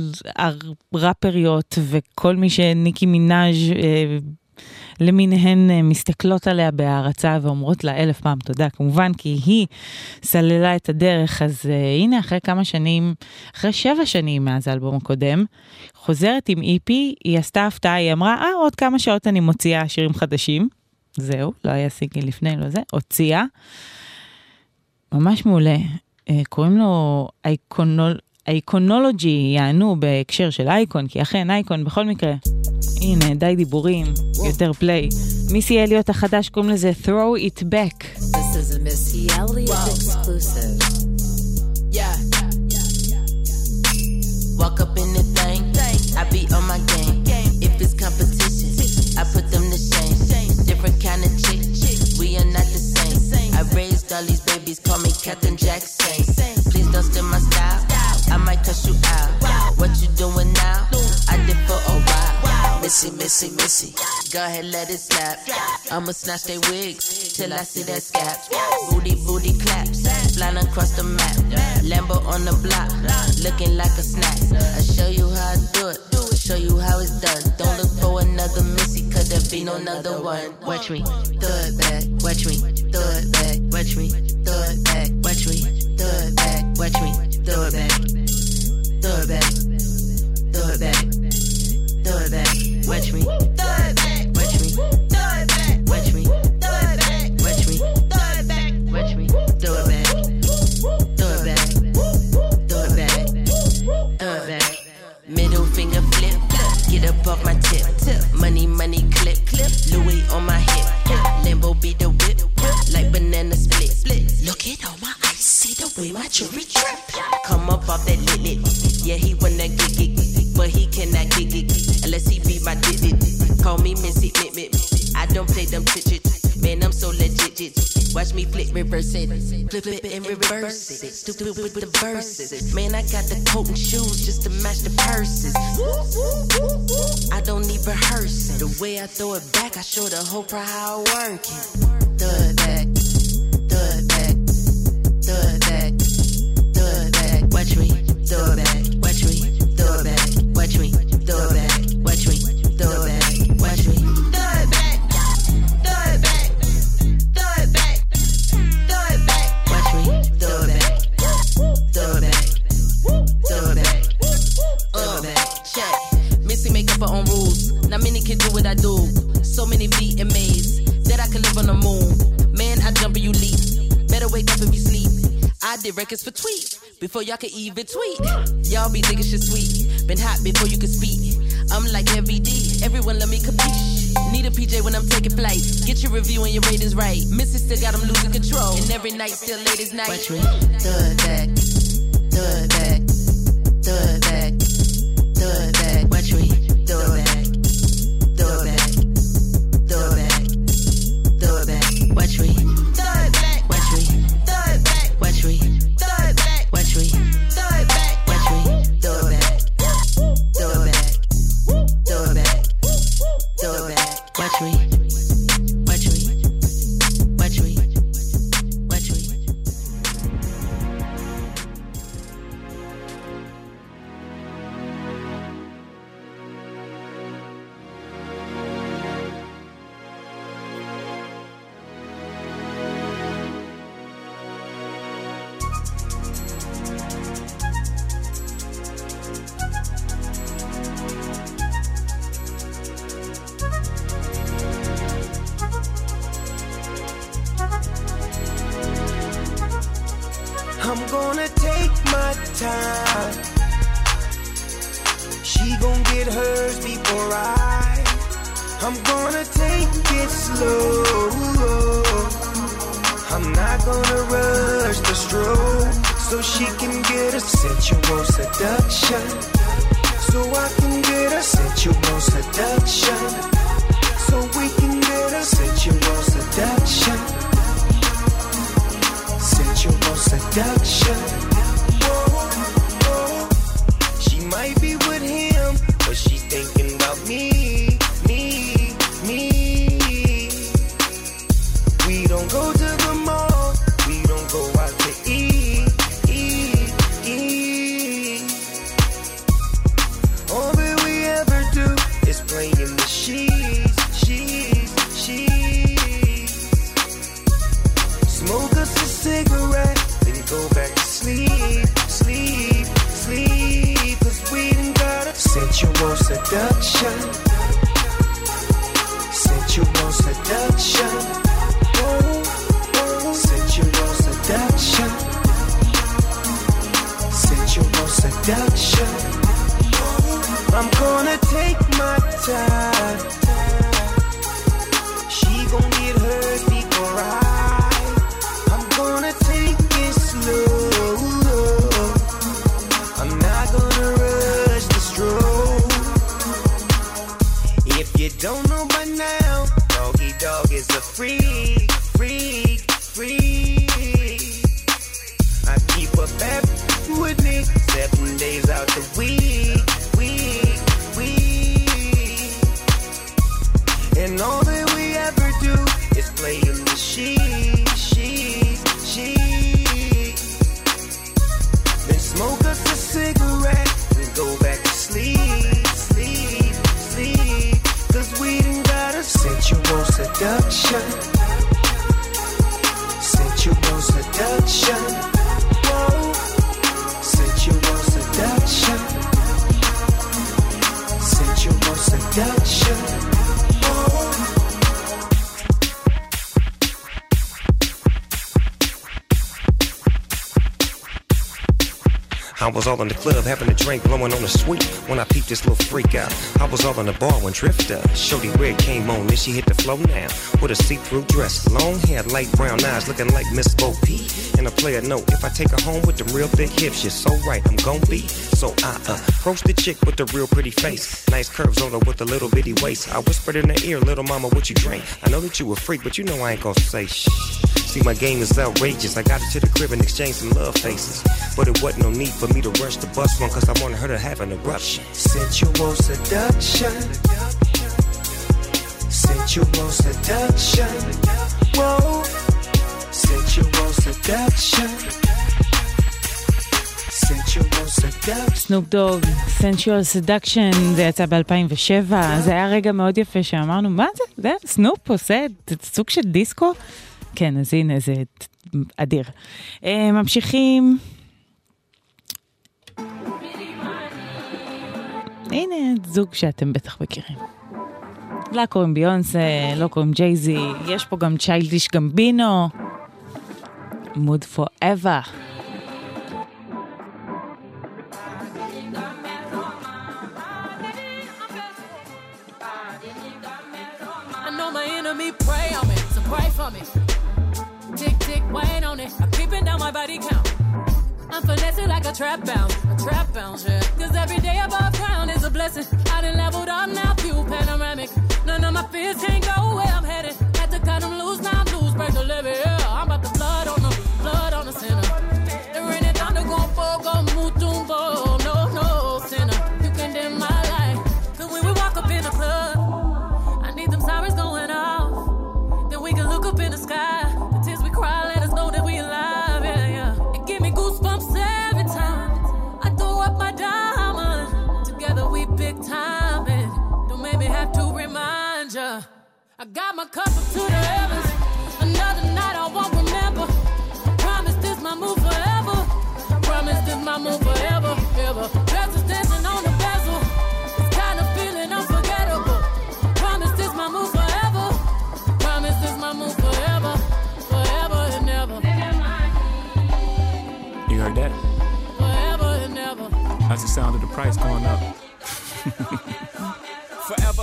הראפריות וכל מי שניקי מנאז' אה, למיניהן אה, מסתכלות עליה בהערצה ואומרות לה אלף פעם תודה, כמובן, כי היא סללה את הדרך. אז אה, הנה, אחרי כמה שנים, אחרי שבע שנים מאז האלבום הקודם, חוזרת עם איפי, היא עשתה הפתעה, היא אמרה, אה, עוד כמה שעות אני מוציאה שירים חדשים. זהו, לא היה סינגל לפני, לא זה, הוציאה. ממש מעולה. אה, קוראים לו אייקונול... אייקונולוגי, יענו בהקשר של אייקון, כי אכן אייקון בכל מקרה. הנה, די דיבורים, יותר פליי. מיסי אליוט החדש קוראים לזה throw it back. This is a Missy Elliott exclusive. Yeah. Walk up in the thing, I be on my game. If it's competition, I put them to shame. Different kind of chick, we are not the same. I raised all these babies, call me Captain Jackson. Please don't steal my style, I might cuss you out. What you doing now? I did for a while. Missy, missy, missy. Go ahead, let it slap. I'ma snatch they wigs till I see that scap. Booty, booty claps, flying across the map. Lambo on the block, looking like a snack. I show you how I do it, show you how it's done. Don't look for another Missy, cause there be no another one. Watch me, throw it back, watch me, throw it back, watch me, throw it back, watch me, throw it back, watch me, throw it back, throw it back, throw it back, throw it back, watch me, throw it back, watch me, throw it back, watch me, throw it back, watch me, throw it back, watch me, throw it back, throw it back, throw it back, throw it back. Middle finger flip, get up off my tip. Money, money, clip, clip. Louis on my hip. Lambo be the whip, like banana split. split. Look at all my ice, see the way my jewelry drip. Come up off that lit lit. Yeah, he wanna get it, but he cannot get it unless he be my digit. Call me Missy. I don't play them chit Man, I'm so legit. jit. Watch me flip, reverse it, flip it and reverse it. Stupid with the verses. Man, I got the coat and shoes just to match the purses. I don't need rehearsing. The way I throw it back, I show the whole crowd how I work it. It back, throw it back, throw it back. Watch me, it back. Check. Missy make up her own rules. Not many can do what I do. So many VMAs that I can live on the moon. Man, I jump and you leap. Better wake up if you sleep. I did records for tweet before y'all could even tweet. Y'all be thinking shit sweet. Been hot before you could speak. I'm like Heavy D. Everyone let me capiche. Need a PJ when I'm taking flight. Get your review and your ratings right. Missy still got them losing control. And every night still late as night. Watch me. Back. It back. It back. Seduction. Sensual seduction. Sensual seduction. I was all in the club having a drink, blowing on the sweet when I peeped this little freak out. I was all in the bar when Drifter, showed Shorty Red came on, then she hit the flow now. With a see-through dress, long hair, light brown eyes, looking like Miss Bo P. And a player note, if I take her home with them real thick hips, she's so right, I'm gon' be. So I approached the chick with the real pretty face, nice curves on her with a little bitty waist. I whispered in her ear, little mama, what you drink? I know that you a freak, but you know I ain't gon' say shh. See, my game is outrageous. I got her to the crib and exchanged some love faces. But it wasn't no need for me to rush the bus one, cause I wanted her to have an eruption. Sensual seduction. Sensual seduction. Whoa. Sensual seduction. Sensual seduction. סנופ דוג, סנשואל סדקשן, זה יצא ב-2007, זה היה רגע מאוד יפה שאמרנו, מה זה? זה סנופ עושה סוג של דיסקו? כן, אז הנה, זה אדיר. אה, ממשיכים. הנה זוג שאתם בטח מכירים. לה קוראים ביונסה, לא קוראים ג'ייזי, יש פה גם צ'יילדיש גמבינו. מוד פור אבה. Body count. I'm finessing like a trap bounce, a trap bounce, yeah. Cause every day above ground is a blessing. I done leveled up now, view panoramic. None of my fears can't go where I'm headed. Had to cut them loose, now I'm loose, break the levee, yeah. Got my cup up to the heavens. Another night I won't remember. Promise this my move forever. Promise this my move forever, ever. Dancing on the bezel. This kind of feeling unforgettable. Promise this my move forever. Promise this my move forever, forever and ever, You heard that? forever and ever. That's the sound of the price going up.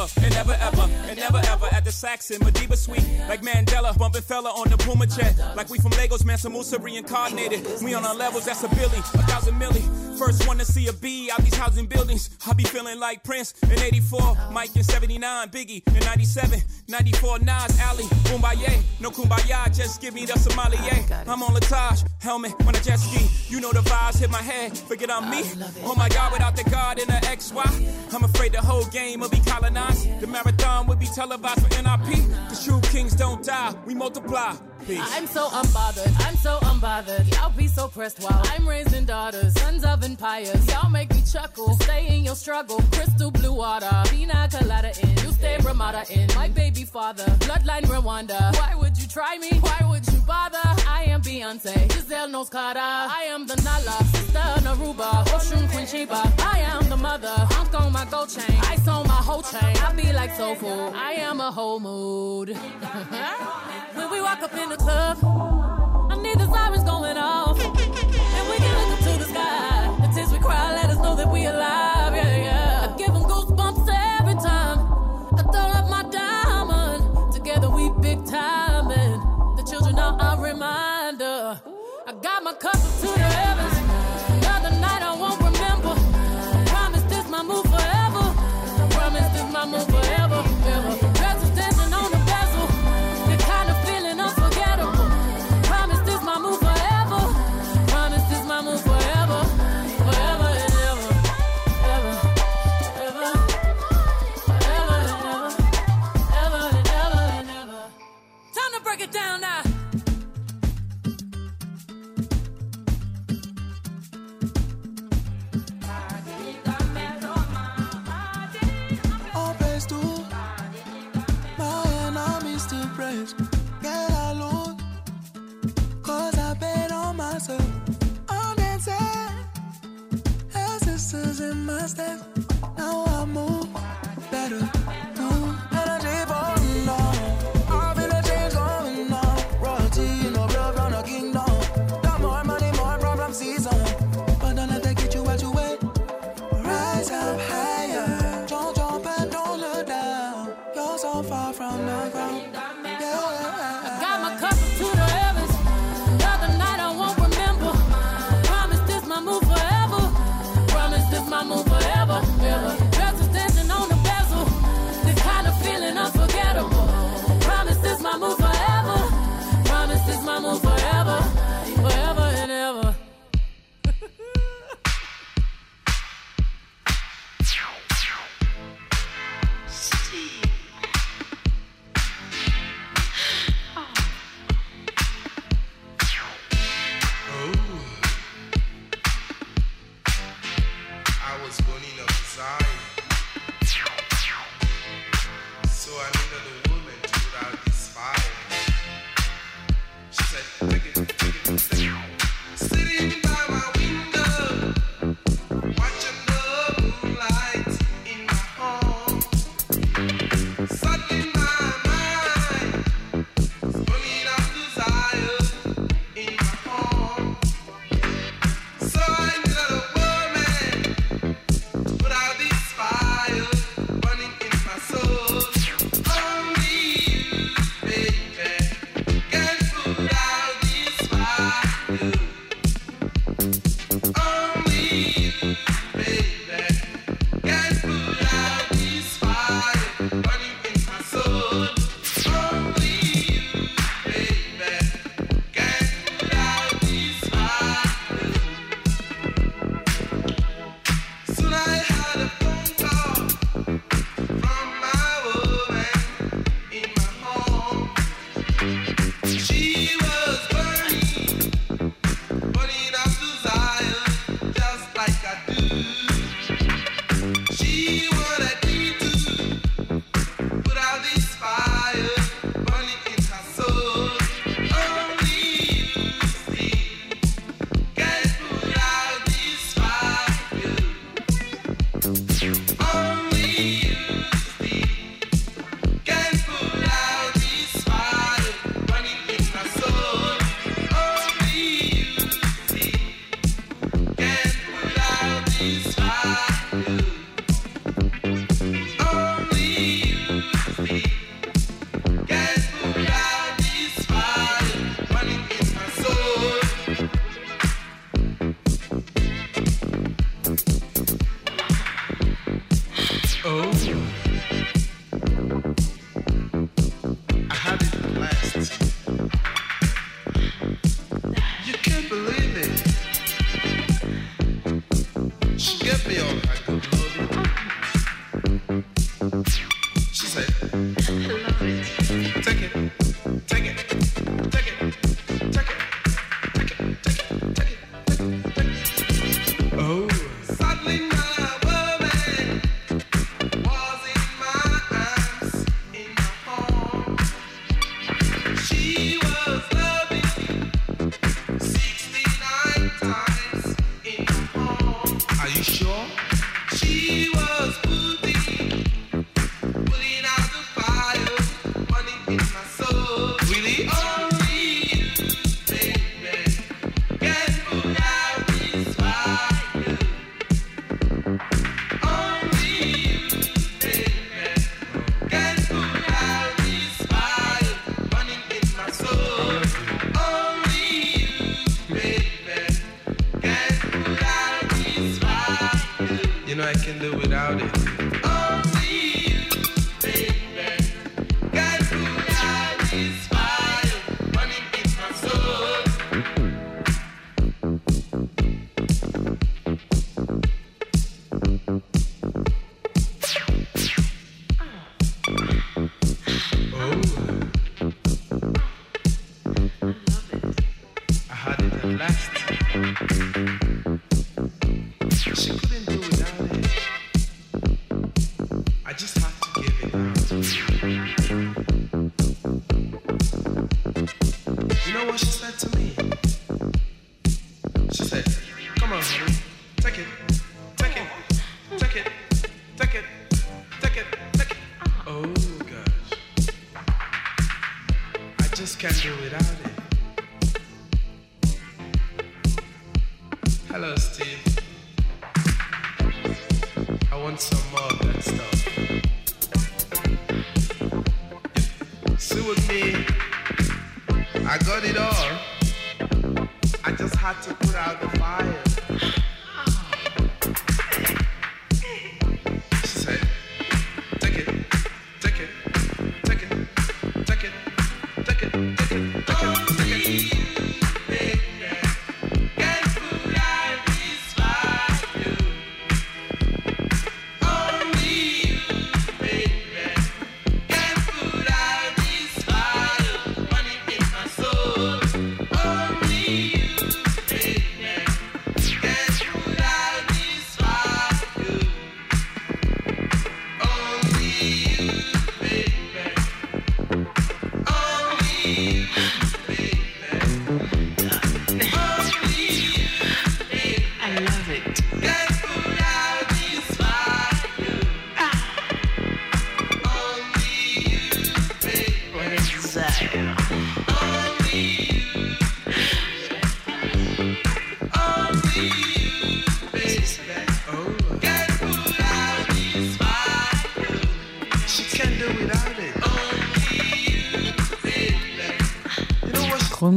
forever and never ever and never ever at the Saxon Madiba Suite. Like Mandela, bumping fella on the Puma jet. Like we from Lagos, Mansa Musa reincarnated. We on our levels, that's a billy, a thousand milli. First one to see a B out these housing buildings. I be feeling like Prince in 84, Mike in 79, Biggie in 97, 94, Nas, Ali, Kumbaya. No Kumbaya, just give me the Somalia. I'm on Latage, helmet when I jet ski. You know the vibes hit my head, forget I'm me. Oh my God, without the God and the XY. I'm afraid the whole game will be colonized. The marathon will be televised for NRP. The true kings don't die, we multiply. Peace. I'm so unbothered, I'm so unbothered. Y'all be so pressed while I'm raising daughters, sons of empires. Y'all make me chuckle, stay in your struggle. Crystal blue water, pina colada in. You stay Ramada in. My baby father, bloodline Rwanda. Why would you try me? Why would you bother? I am Beyonce, Giselle knows Carter. I am the Nala, sister Naruba, Oshun Queen Sheba. I am the mother, hunk on my gold chain. Ice on my whole chain. I be like soul food. I am a whole mood. when we walk up in the club, to the fire.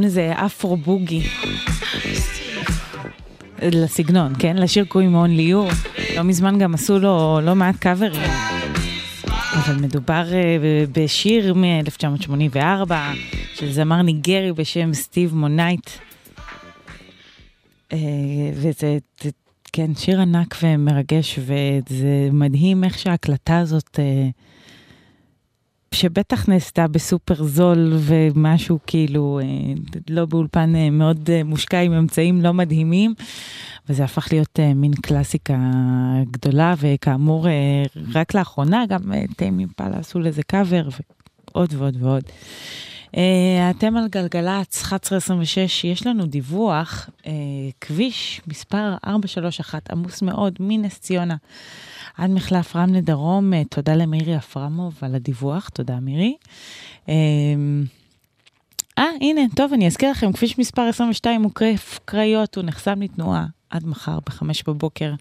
לזה אפרו בוגי. לסגנון, כן? לשיר קוראים Only You. לא מזמן גם עשו לו לא מעט קאברים. אבל מדובר אה, בשיר מ-1984 של זמר ניגרי בשם סטיב מונייט. אה, וזה, זה, כן, שיר ענק ומרגש, וזה מדהים איך שההקלטה הזאת, אה, שבטח נעשתה בסופר זול ומשהו כאילו, אה, לא באולפן אה, מאוד אה, מושקע עם אמצעים לא מדהימים, וזה הפך להיות מין קלאסיקה גדולה, וכאמור, רק לאחרונה גם טיים אימפלה עשו לזה קאבר, ועוד ועוד ועוד. אתם על גלגלצ 1126, יש לנו דיווח, כביש מספר 431, עמוס מאוד, מנס ציונה עד מחלף רמלה דרום, אה, תודה למירי אפרמוב על הדיווח, תודה מירי. אה, אה, הנה, טוב, אני אזכיר לכם, כביש מספר 22 מוקף קריות, הוא נחסם לתנועה עד מחר בחמש בבוקר,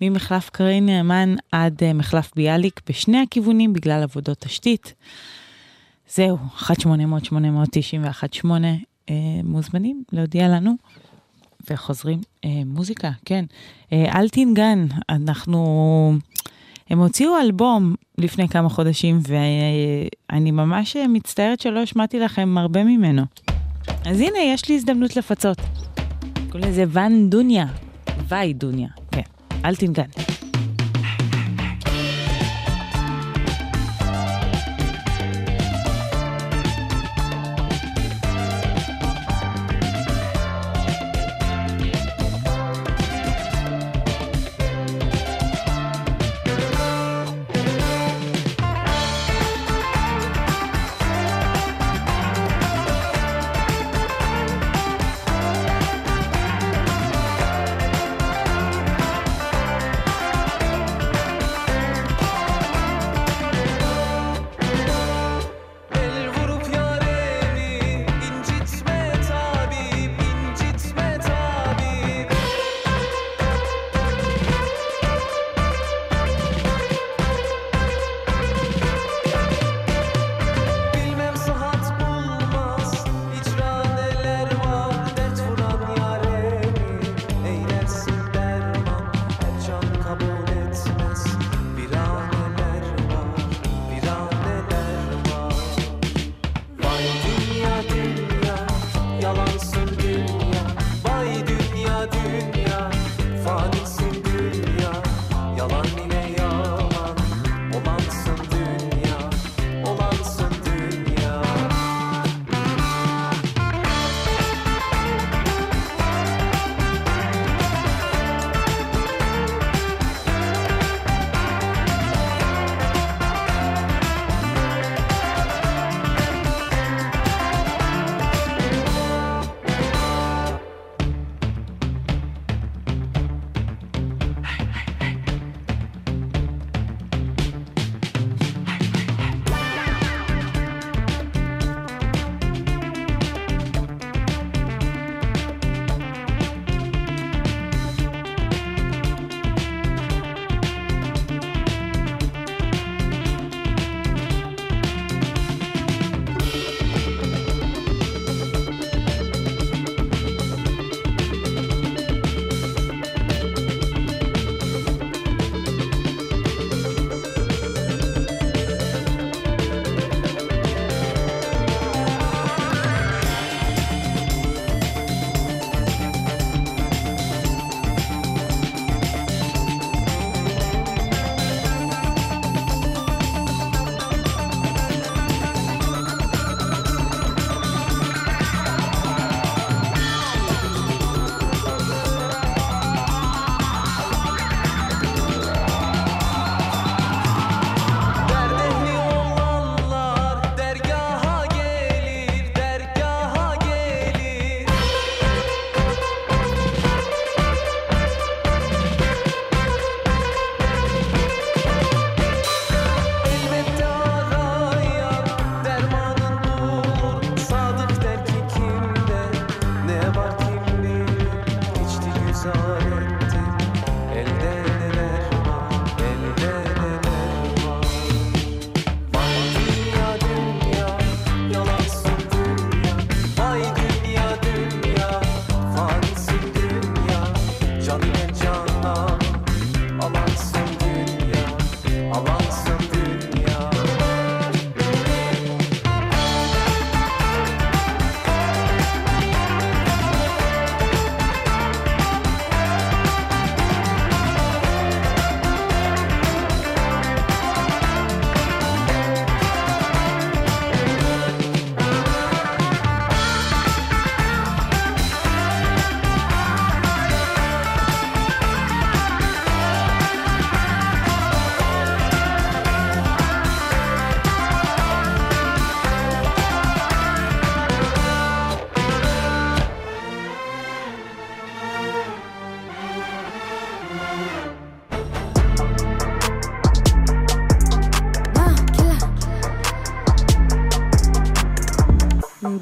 ממחלף קרעי נאמן עד אה, מחלף ביאליק, בשני הכיוונים בגלל עבודות תשתית. זהו, 1-800-890-118, אה, מוזמנים להודיע לנו. וחוזרים, אה, מוזיקה, כן. אה, אל תנגן, אנחנו... הם הוציאו אלבום לפני כמה חודשים, ואני ממש מצטערת שלא השמעתי לכם הרבה ממנו. אז הנה, יש לי הזדמנות לפצות. קוראים לזה ואן דוניה, ואי דוניה, כן. אל תנגן.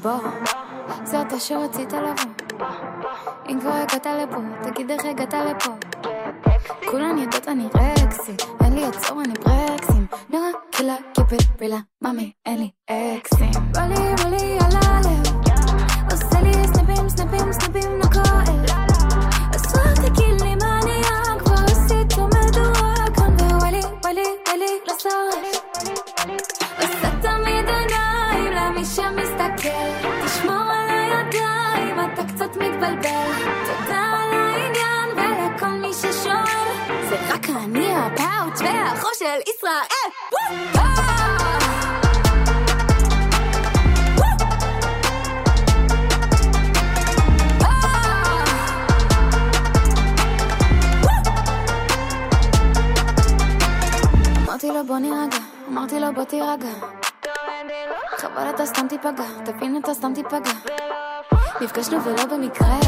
בוא, זה אתה שרצית לבוא. אם כבר הגעת לפה, תגיד איך הגעת לפה. כולן יודעות אני רקסי, אין לי עצור אני ברקסים. נורא קילה קיפל ברילה, ממי אין לי אקסים. בא לי בא לי על הלב, עושה לי סנפים סנפים סנפים לא שמסתכל, תשמור על הידיים, אתה קצת מתבלבל. תודה על העניין ולכל מי ששואל, זה רק אני הפאוץ' והחור של ישראל. אמרתי לו בוא נירגע, אמרתי לו בוא תירגע. חבל אתה סתם תיפגע, תבין אתה סתם תיפגע. נפגשנו ולא במקרה,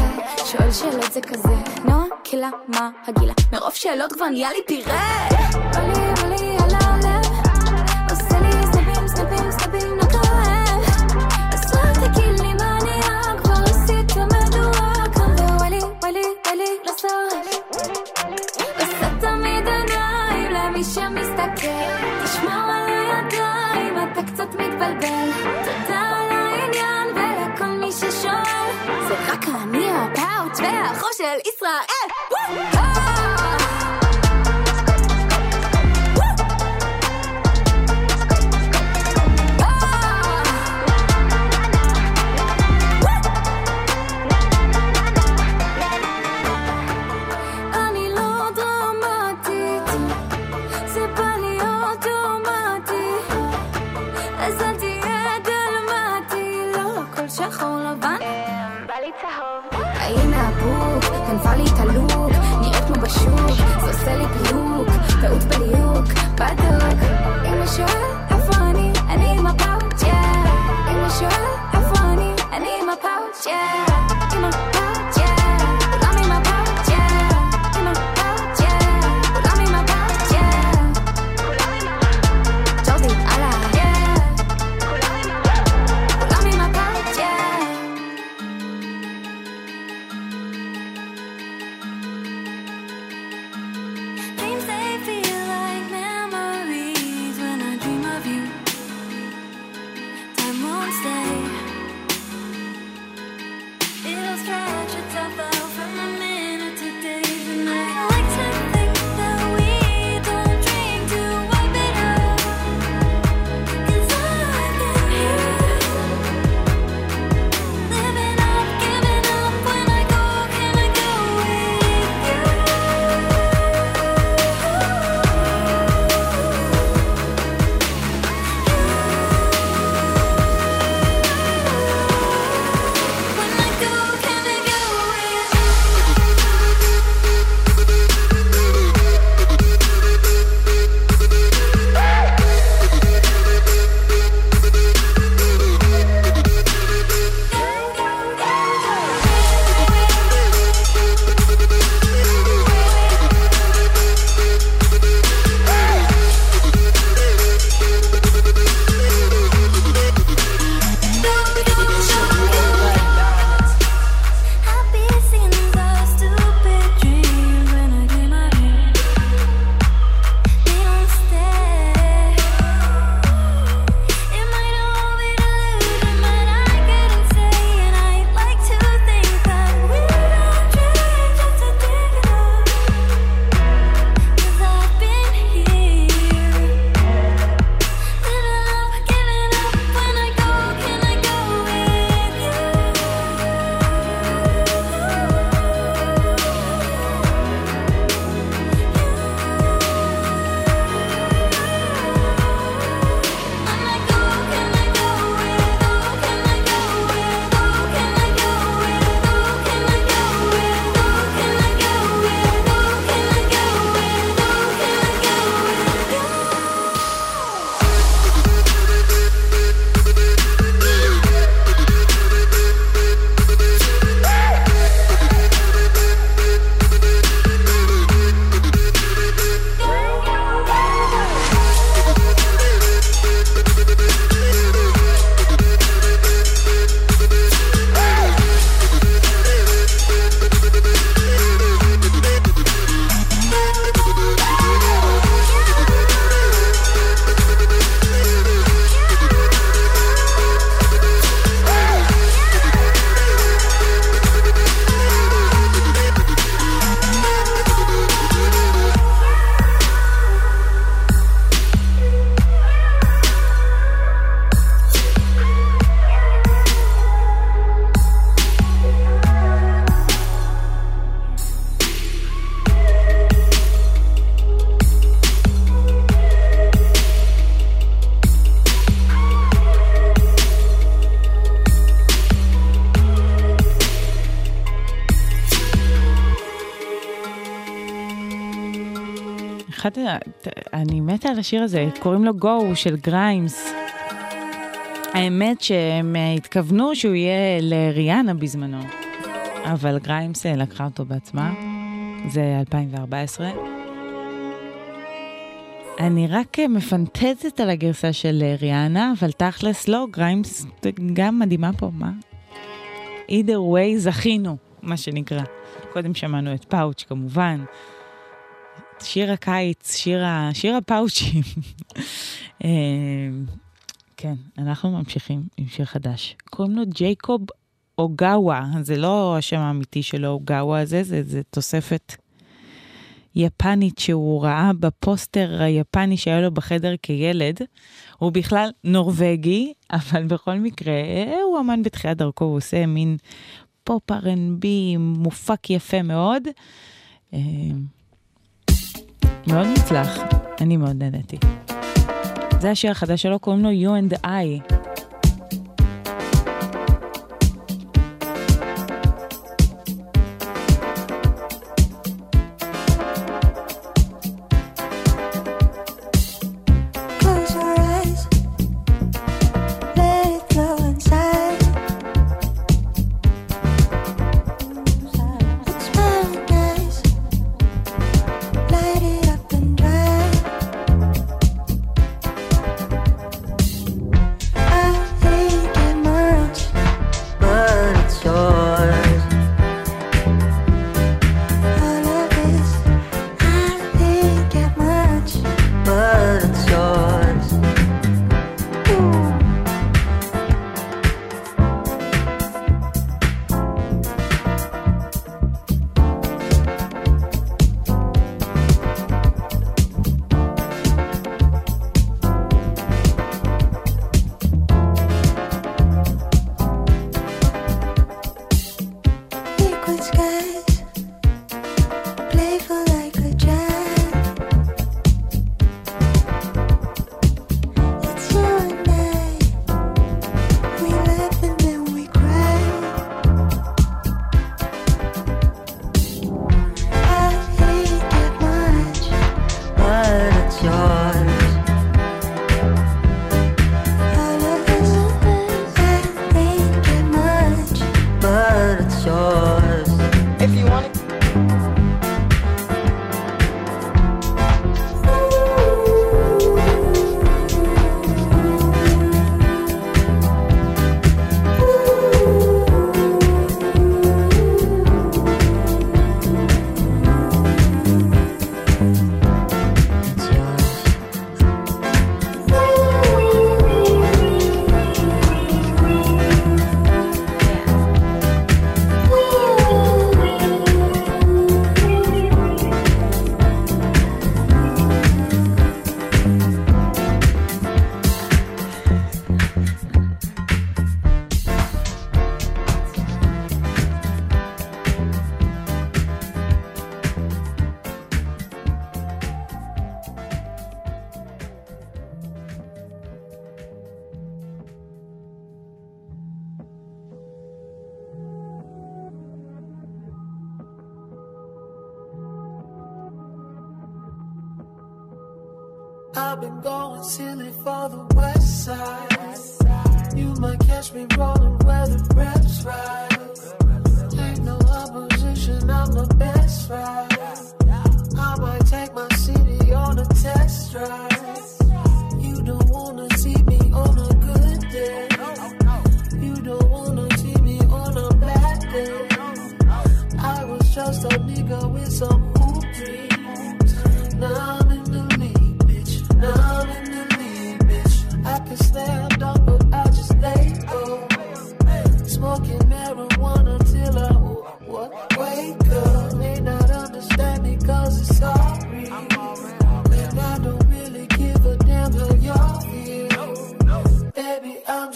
שואל שאלות זה כזה. נועה, קילה, מה הגילה? מרוב שאלות כבר נהיה לי פירה. בא לי, על הלב, עושה לי סנפים, סנפים, סנפים, לא כואב. אז רק מה נהיה, כבר עשית מדוע כאן ווואלי, וואלי, וואלי, לא. עושה תמיד עיניים למי שמסתכל, קצת מתבלבל. תודה על העניין ולכל מי ששואל, זה רק אני הפאוץ' והחור של ישראל. וואו! נפל לי תלוק, נראית כמו בשוק, זה עושה לי פיוק, טעות בליוק, בדוק. אם הוא שואל איפה אני, אני עם הפאוצ'ה. אם הוא שואל איפה אני, אני עם הפאוצ'ה. מתה על השיר הזה, קוראים לו Go של גריימס. האמת שהם אה, התכוונו שהוא יהיה לריאנה בזמנו, אבל גריימס אה, לקחה אותו בעצמה, זה 2014. אני רק אה, מפנטזת על הגרסה של ריאנה, אבל תכלס לא, גריימס גם מדהימה פה, מה? either way זכינו, מה שנקרא. קודם שמענו את פאוץ' כמובן. שיר הקיץ, שיר, ה... שיר הפאוצ'ים. אה, כן, אנחנו ממשיכים עם שיר חדש. קוראים לו ג'ייקוב אוגאווה, זה לא השם האמיתי שלו, אוגאווה הזה, זה, זה תוספת יפנית שהוא ראה בפוסטר היפני שהיה לו בחדר כילד. הוא בכלל נורבגי, אבל בכל מקרה, הוא אמן בתחילת דרכו, הוא עושה מין פופ R&B מופק יפה מאוד. מאוד מוצלח, אני מאוד נהניתי. זה השיר החדש שלו, קוראים לו You and I.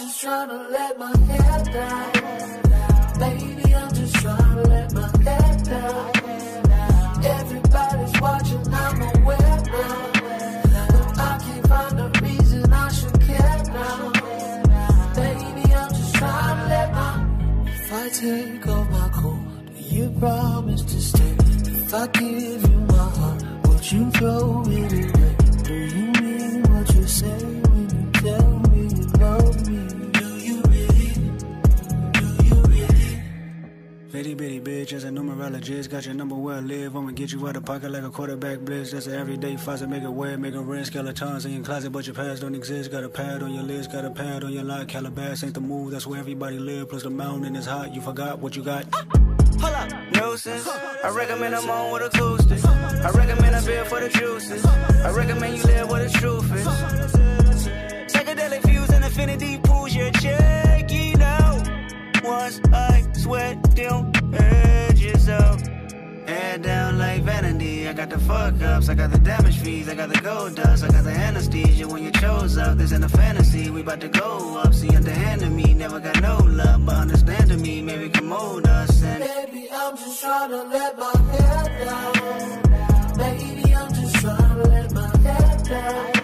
just trying to let my hair down. Baby, I'm just trying to let my hair down. Everybody's watching, I'm aware now. But I can't find a reason I should care now. Baby, I'm just trying to let my. If I take off my coat, you promise to stay? If I give you my heart, would you throw it away? Do you mean what you say Bitty bitty bitch, as a numerologist, got your number where I live. I'ma get you out of pocket like a quarterback blitz. That's an everyday faucet, make it wet, make it rinse. Skeletons in your closet, but your past don't exist. Got a pad on your list, got a pad on your line. Calabas ain't the move, that's where everybody live. Plus the mountain is hot, you forgot what you got. Hold up, nuisance. I recommend I'm on with acoustics. I recommend a beer for the juices. I recommend you live where the truth is. Psychedelic views and affinity pools your check, you. Once I sweat them edges out. Head down like vanity. I got the fuck ups, I got the damage fees, I got the gold dust, I got the anesthesia. When you chose up, this in a fantasy. We about to go up. See, underhanded me, never got no love, but understanding me, maybe can mold us. And Baby, I'm just trying to let my head down. Baby, I'm just trying to let my head down.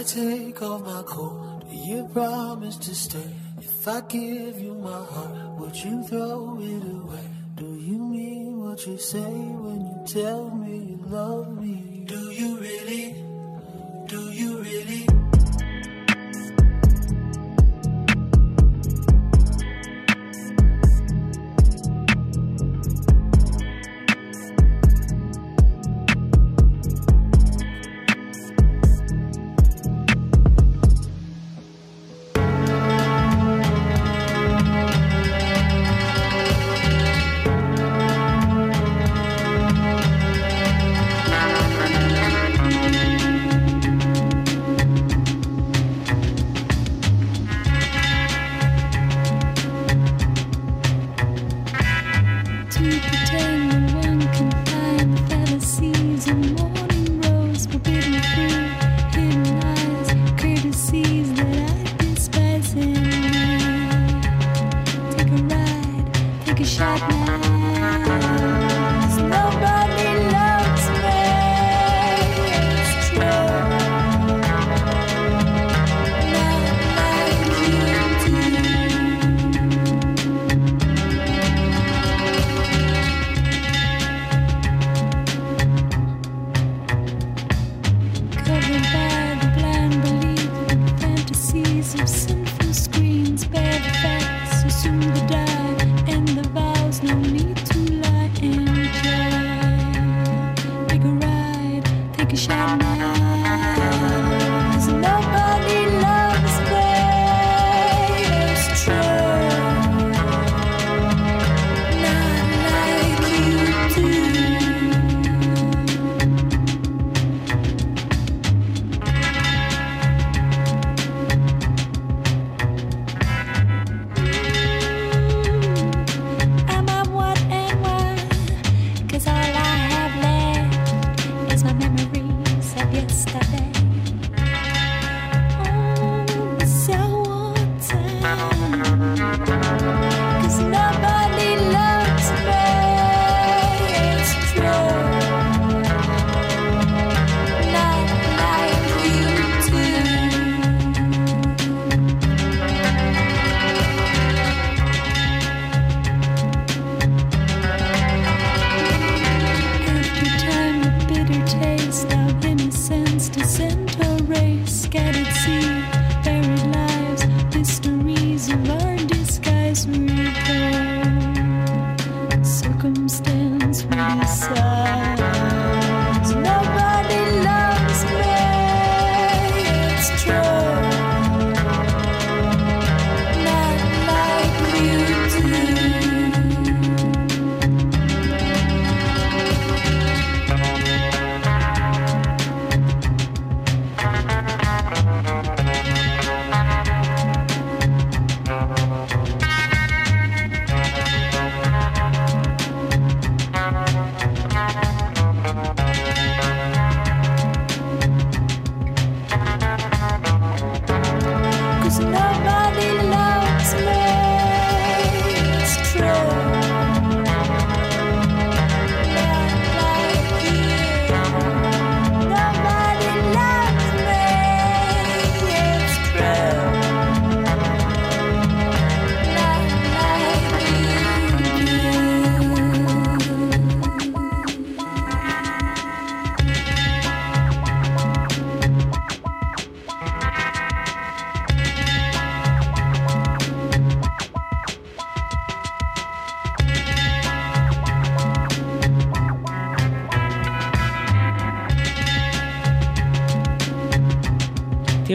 I take off my coat, do you promise to stay? If I give you my heart, would you throw it away? Do you mean what you say when you tell me you love me? Do you really? Do you really?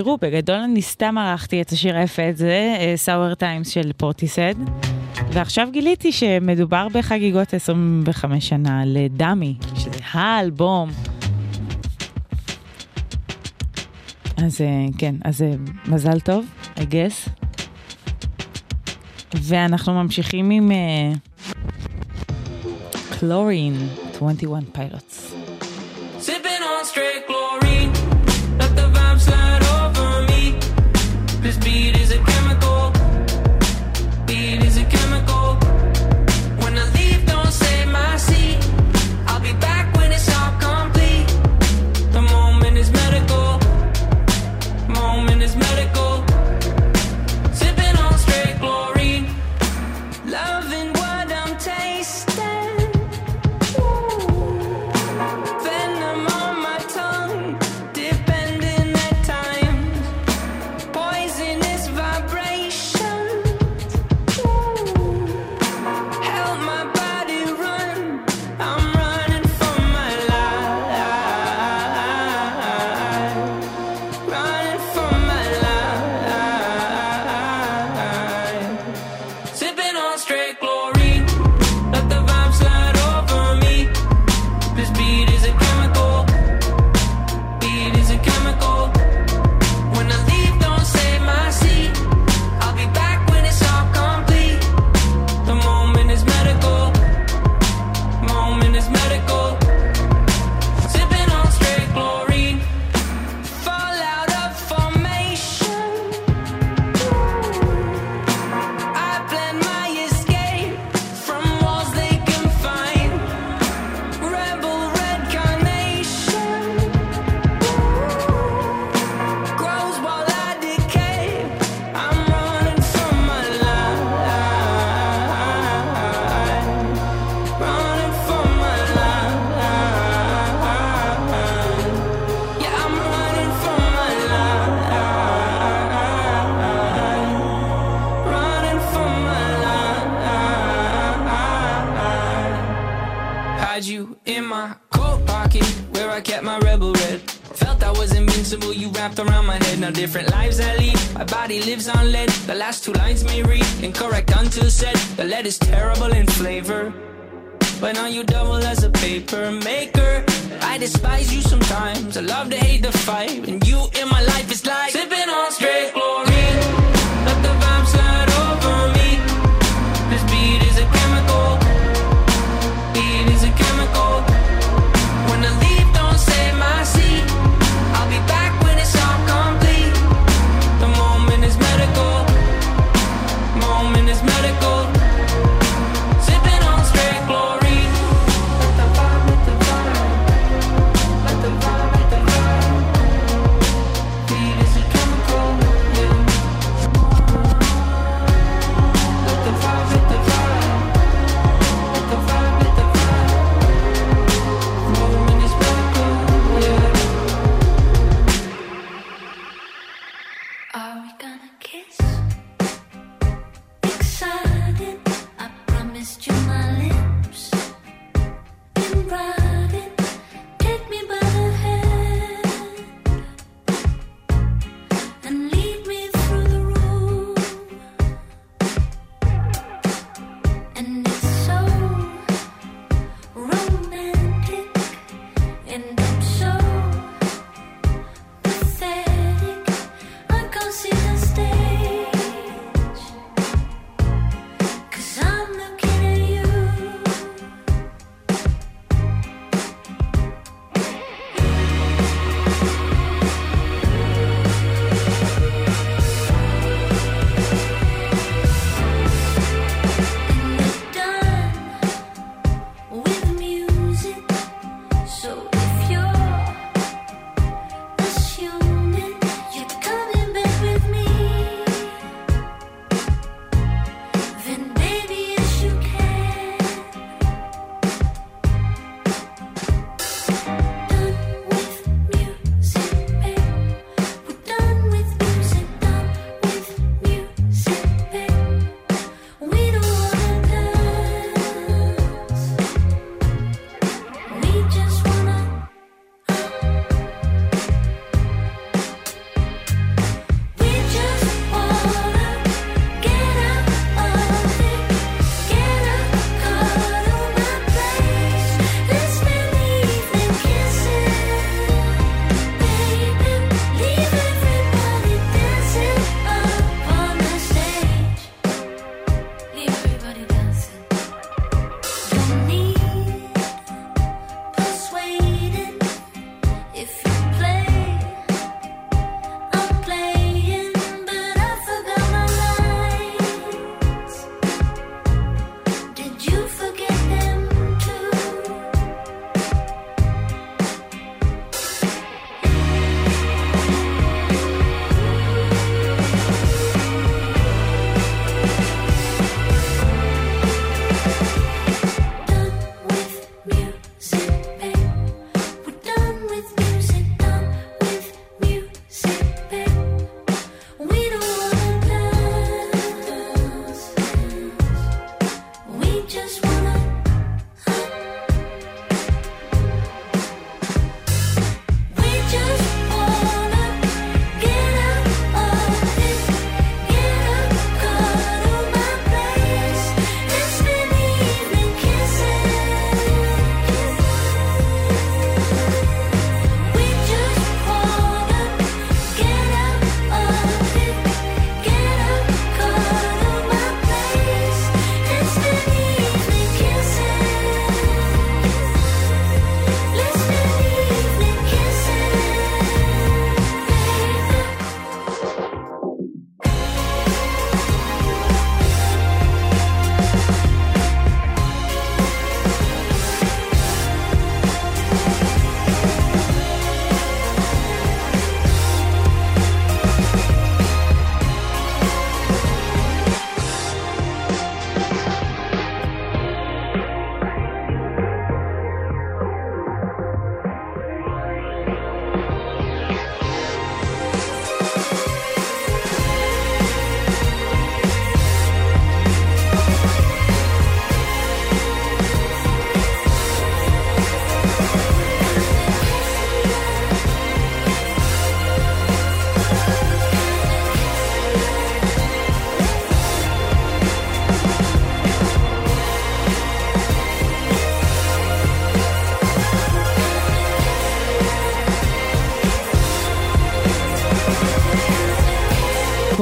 תראו, בגדול אני סתם ערכתי את השיר היפה הזה, Sour Times של פורטיסהד, ועכשיו גיליתי שמדובר בחגיגות 25 שנה ל Dummy, שזה האלבום. אז אה, כן, אז אה, מזל טוב, I guess. ואנחנו ממשיכים עם Chlorine, uh, 21 Pilots.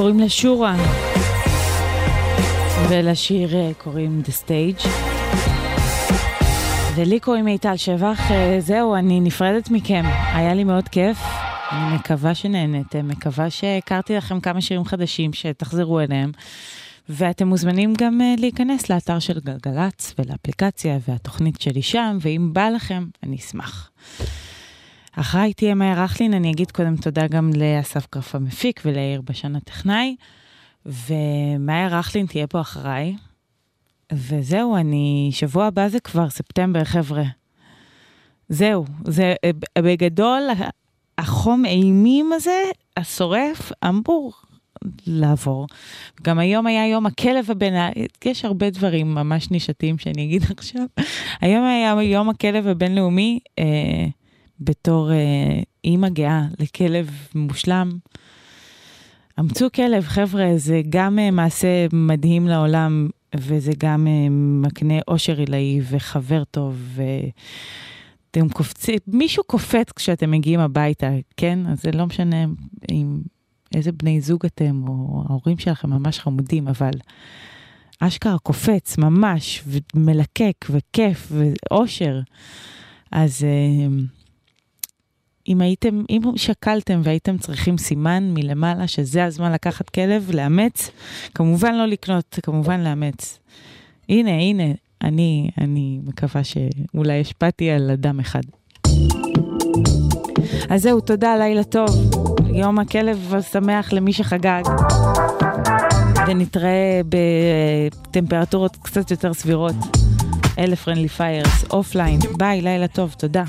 קוראים לה שורה, ולשיר אה, קוראים The Stage. ולי קוראים מיטל שבח, אה, זהו, אני נפרדת מכם. היה לי מאוד כיף, אני מקווה שנהנתם, מקווה שהכרתי לכם כמה שירים חדשים שתחזרו אליהם. ואתם מוזמנים גם uh, להיכנס לאתר של גלגלצ ולאפליקציה והתוכנית שלי שם, ואם בא לכם, אני אשמח. אחריי תהיה מאיה רכלין, אני אגיד קודם תודה גם לאסף גרף המפיק וליאיר בשן הטכנאי, ומאיה רכלין תהיה פה אחריי. וזהו, אני, שבוע הבא זה כבר ספטמבר, חבר'ה. זהו, זה בגדול, החום אימים הזה, השורף, אמור לעבור. גם היום היה יום הכלב הבן... יש הרבה דברים ממש נישתיים שאני אגיד עכשיו. היום היה יום הכלב הבינלאומי אה, בתור אה, אימא גאה לכלב מושלם. אמצו כלב, חבר'ה, זה גם אה, מעשה מדהים לעולם, וזה גם אה, מקנה אושר עילאי וחבר טוב. ו... אתם קופצים, מישהו קופץ כשאתם מגיעים הביתה, כן? אז זה לא משנה אם איזה בני זוג אתם, או ההורים שלכם ממש חמודים, אבל אשכרה קופץ ממש, ומלקק, וכיף, ואושר. אז אה, אם הייתם, אם שקלתם והייתם צריכים סימן מלמעלה שזה הזמן לקחת כלב, לאמץ, כמובן לא לקנות, כמובן לאמץ. הנה, הנה, אני, אני מקווה שאולי השפעתי על אדם אחד. אז זהו, תודה, לילה טוב. יום הכלב השמח למי שחגג. ונתראה בטמפרטורות קצת יותר סבירות. אלה Friendly Fires, Offline. ביי, לילה טוב, תודה.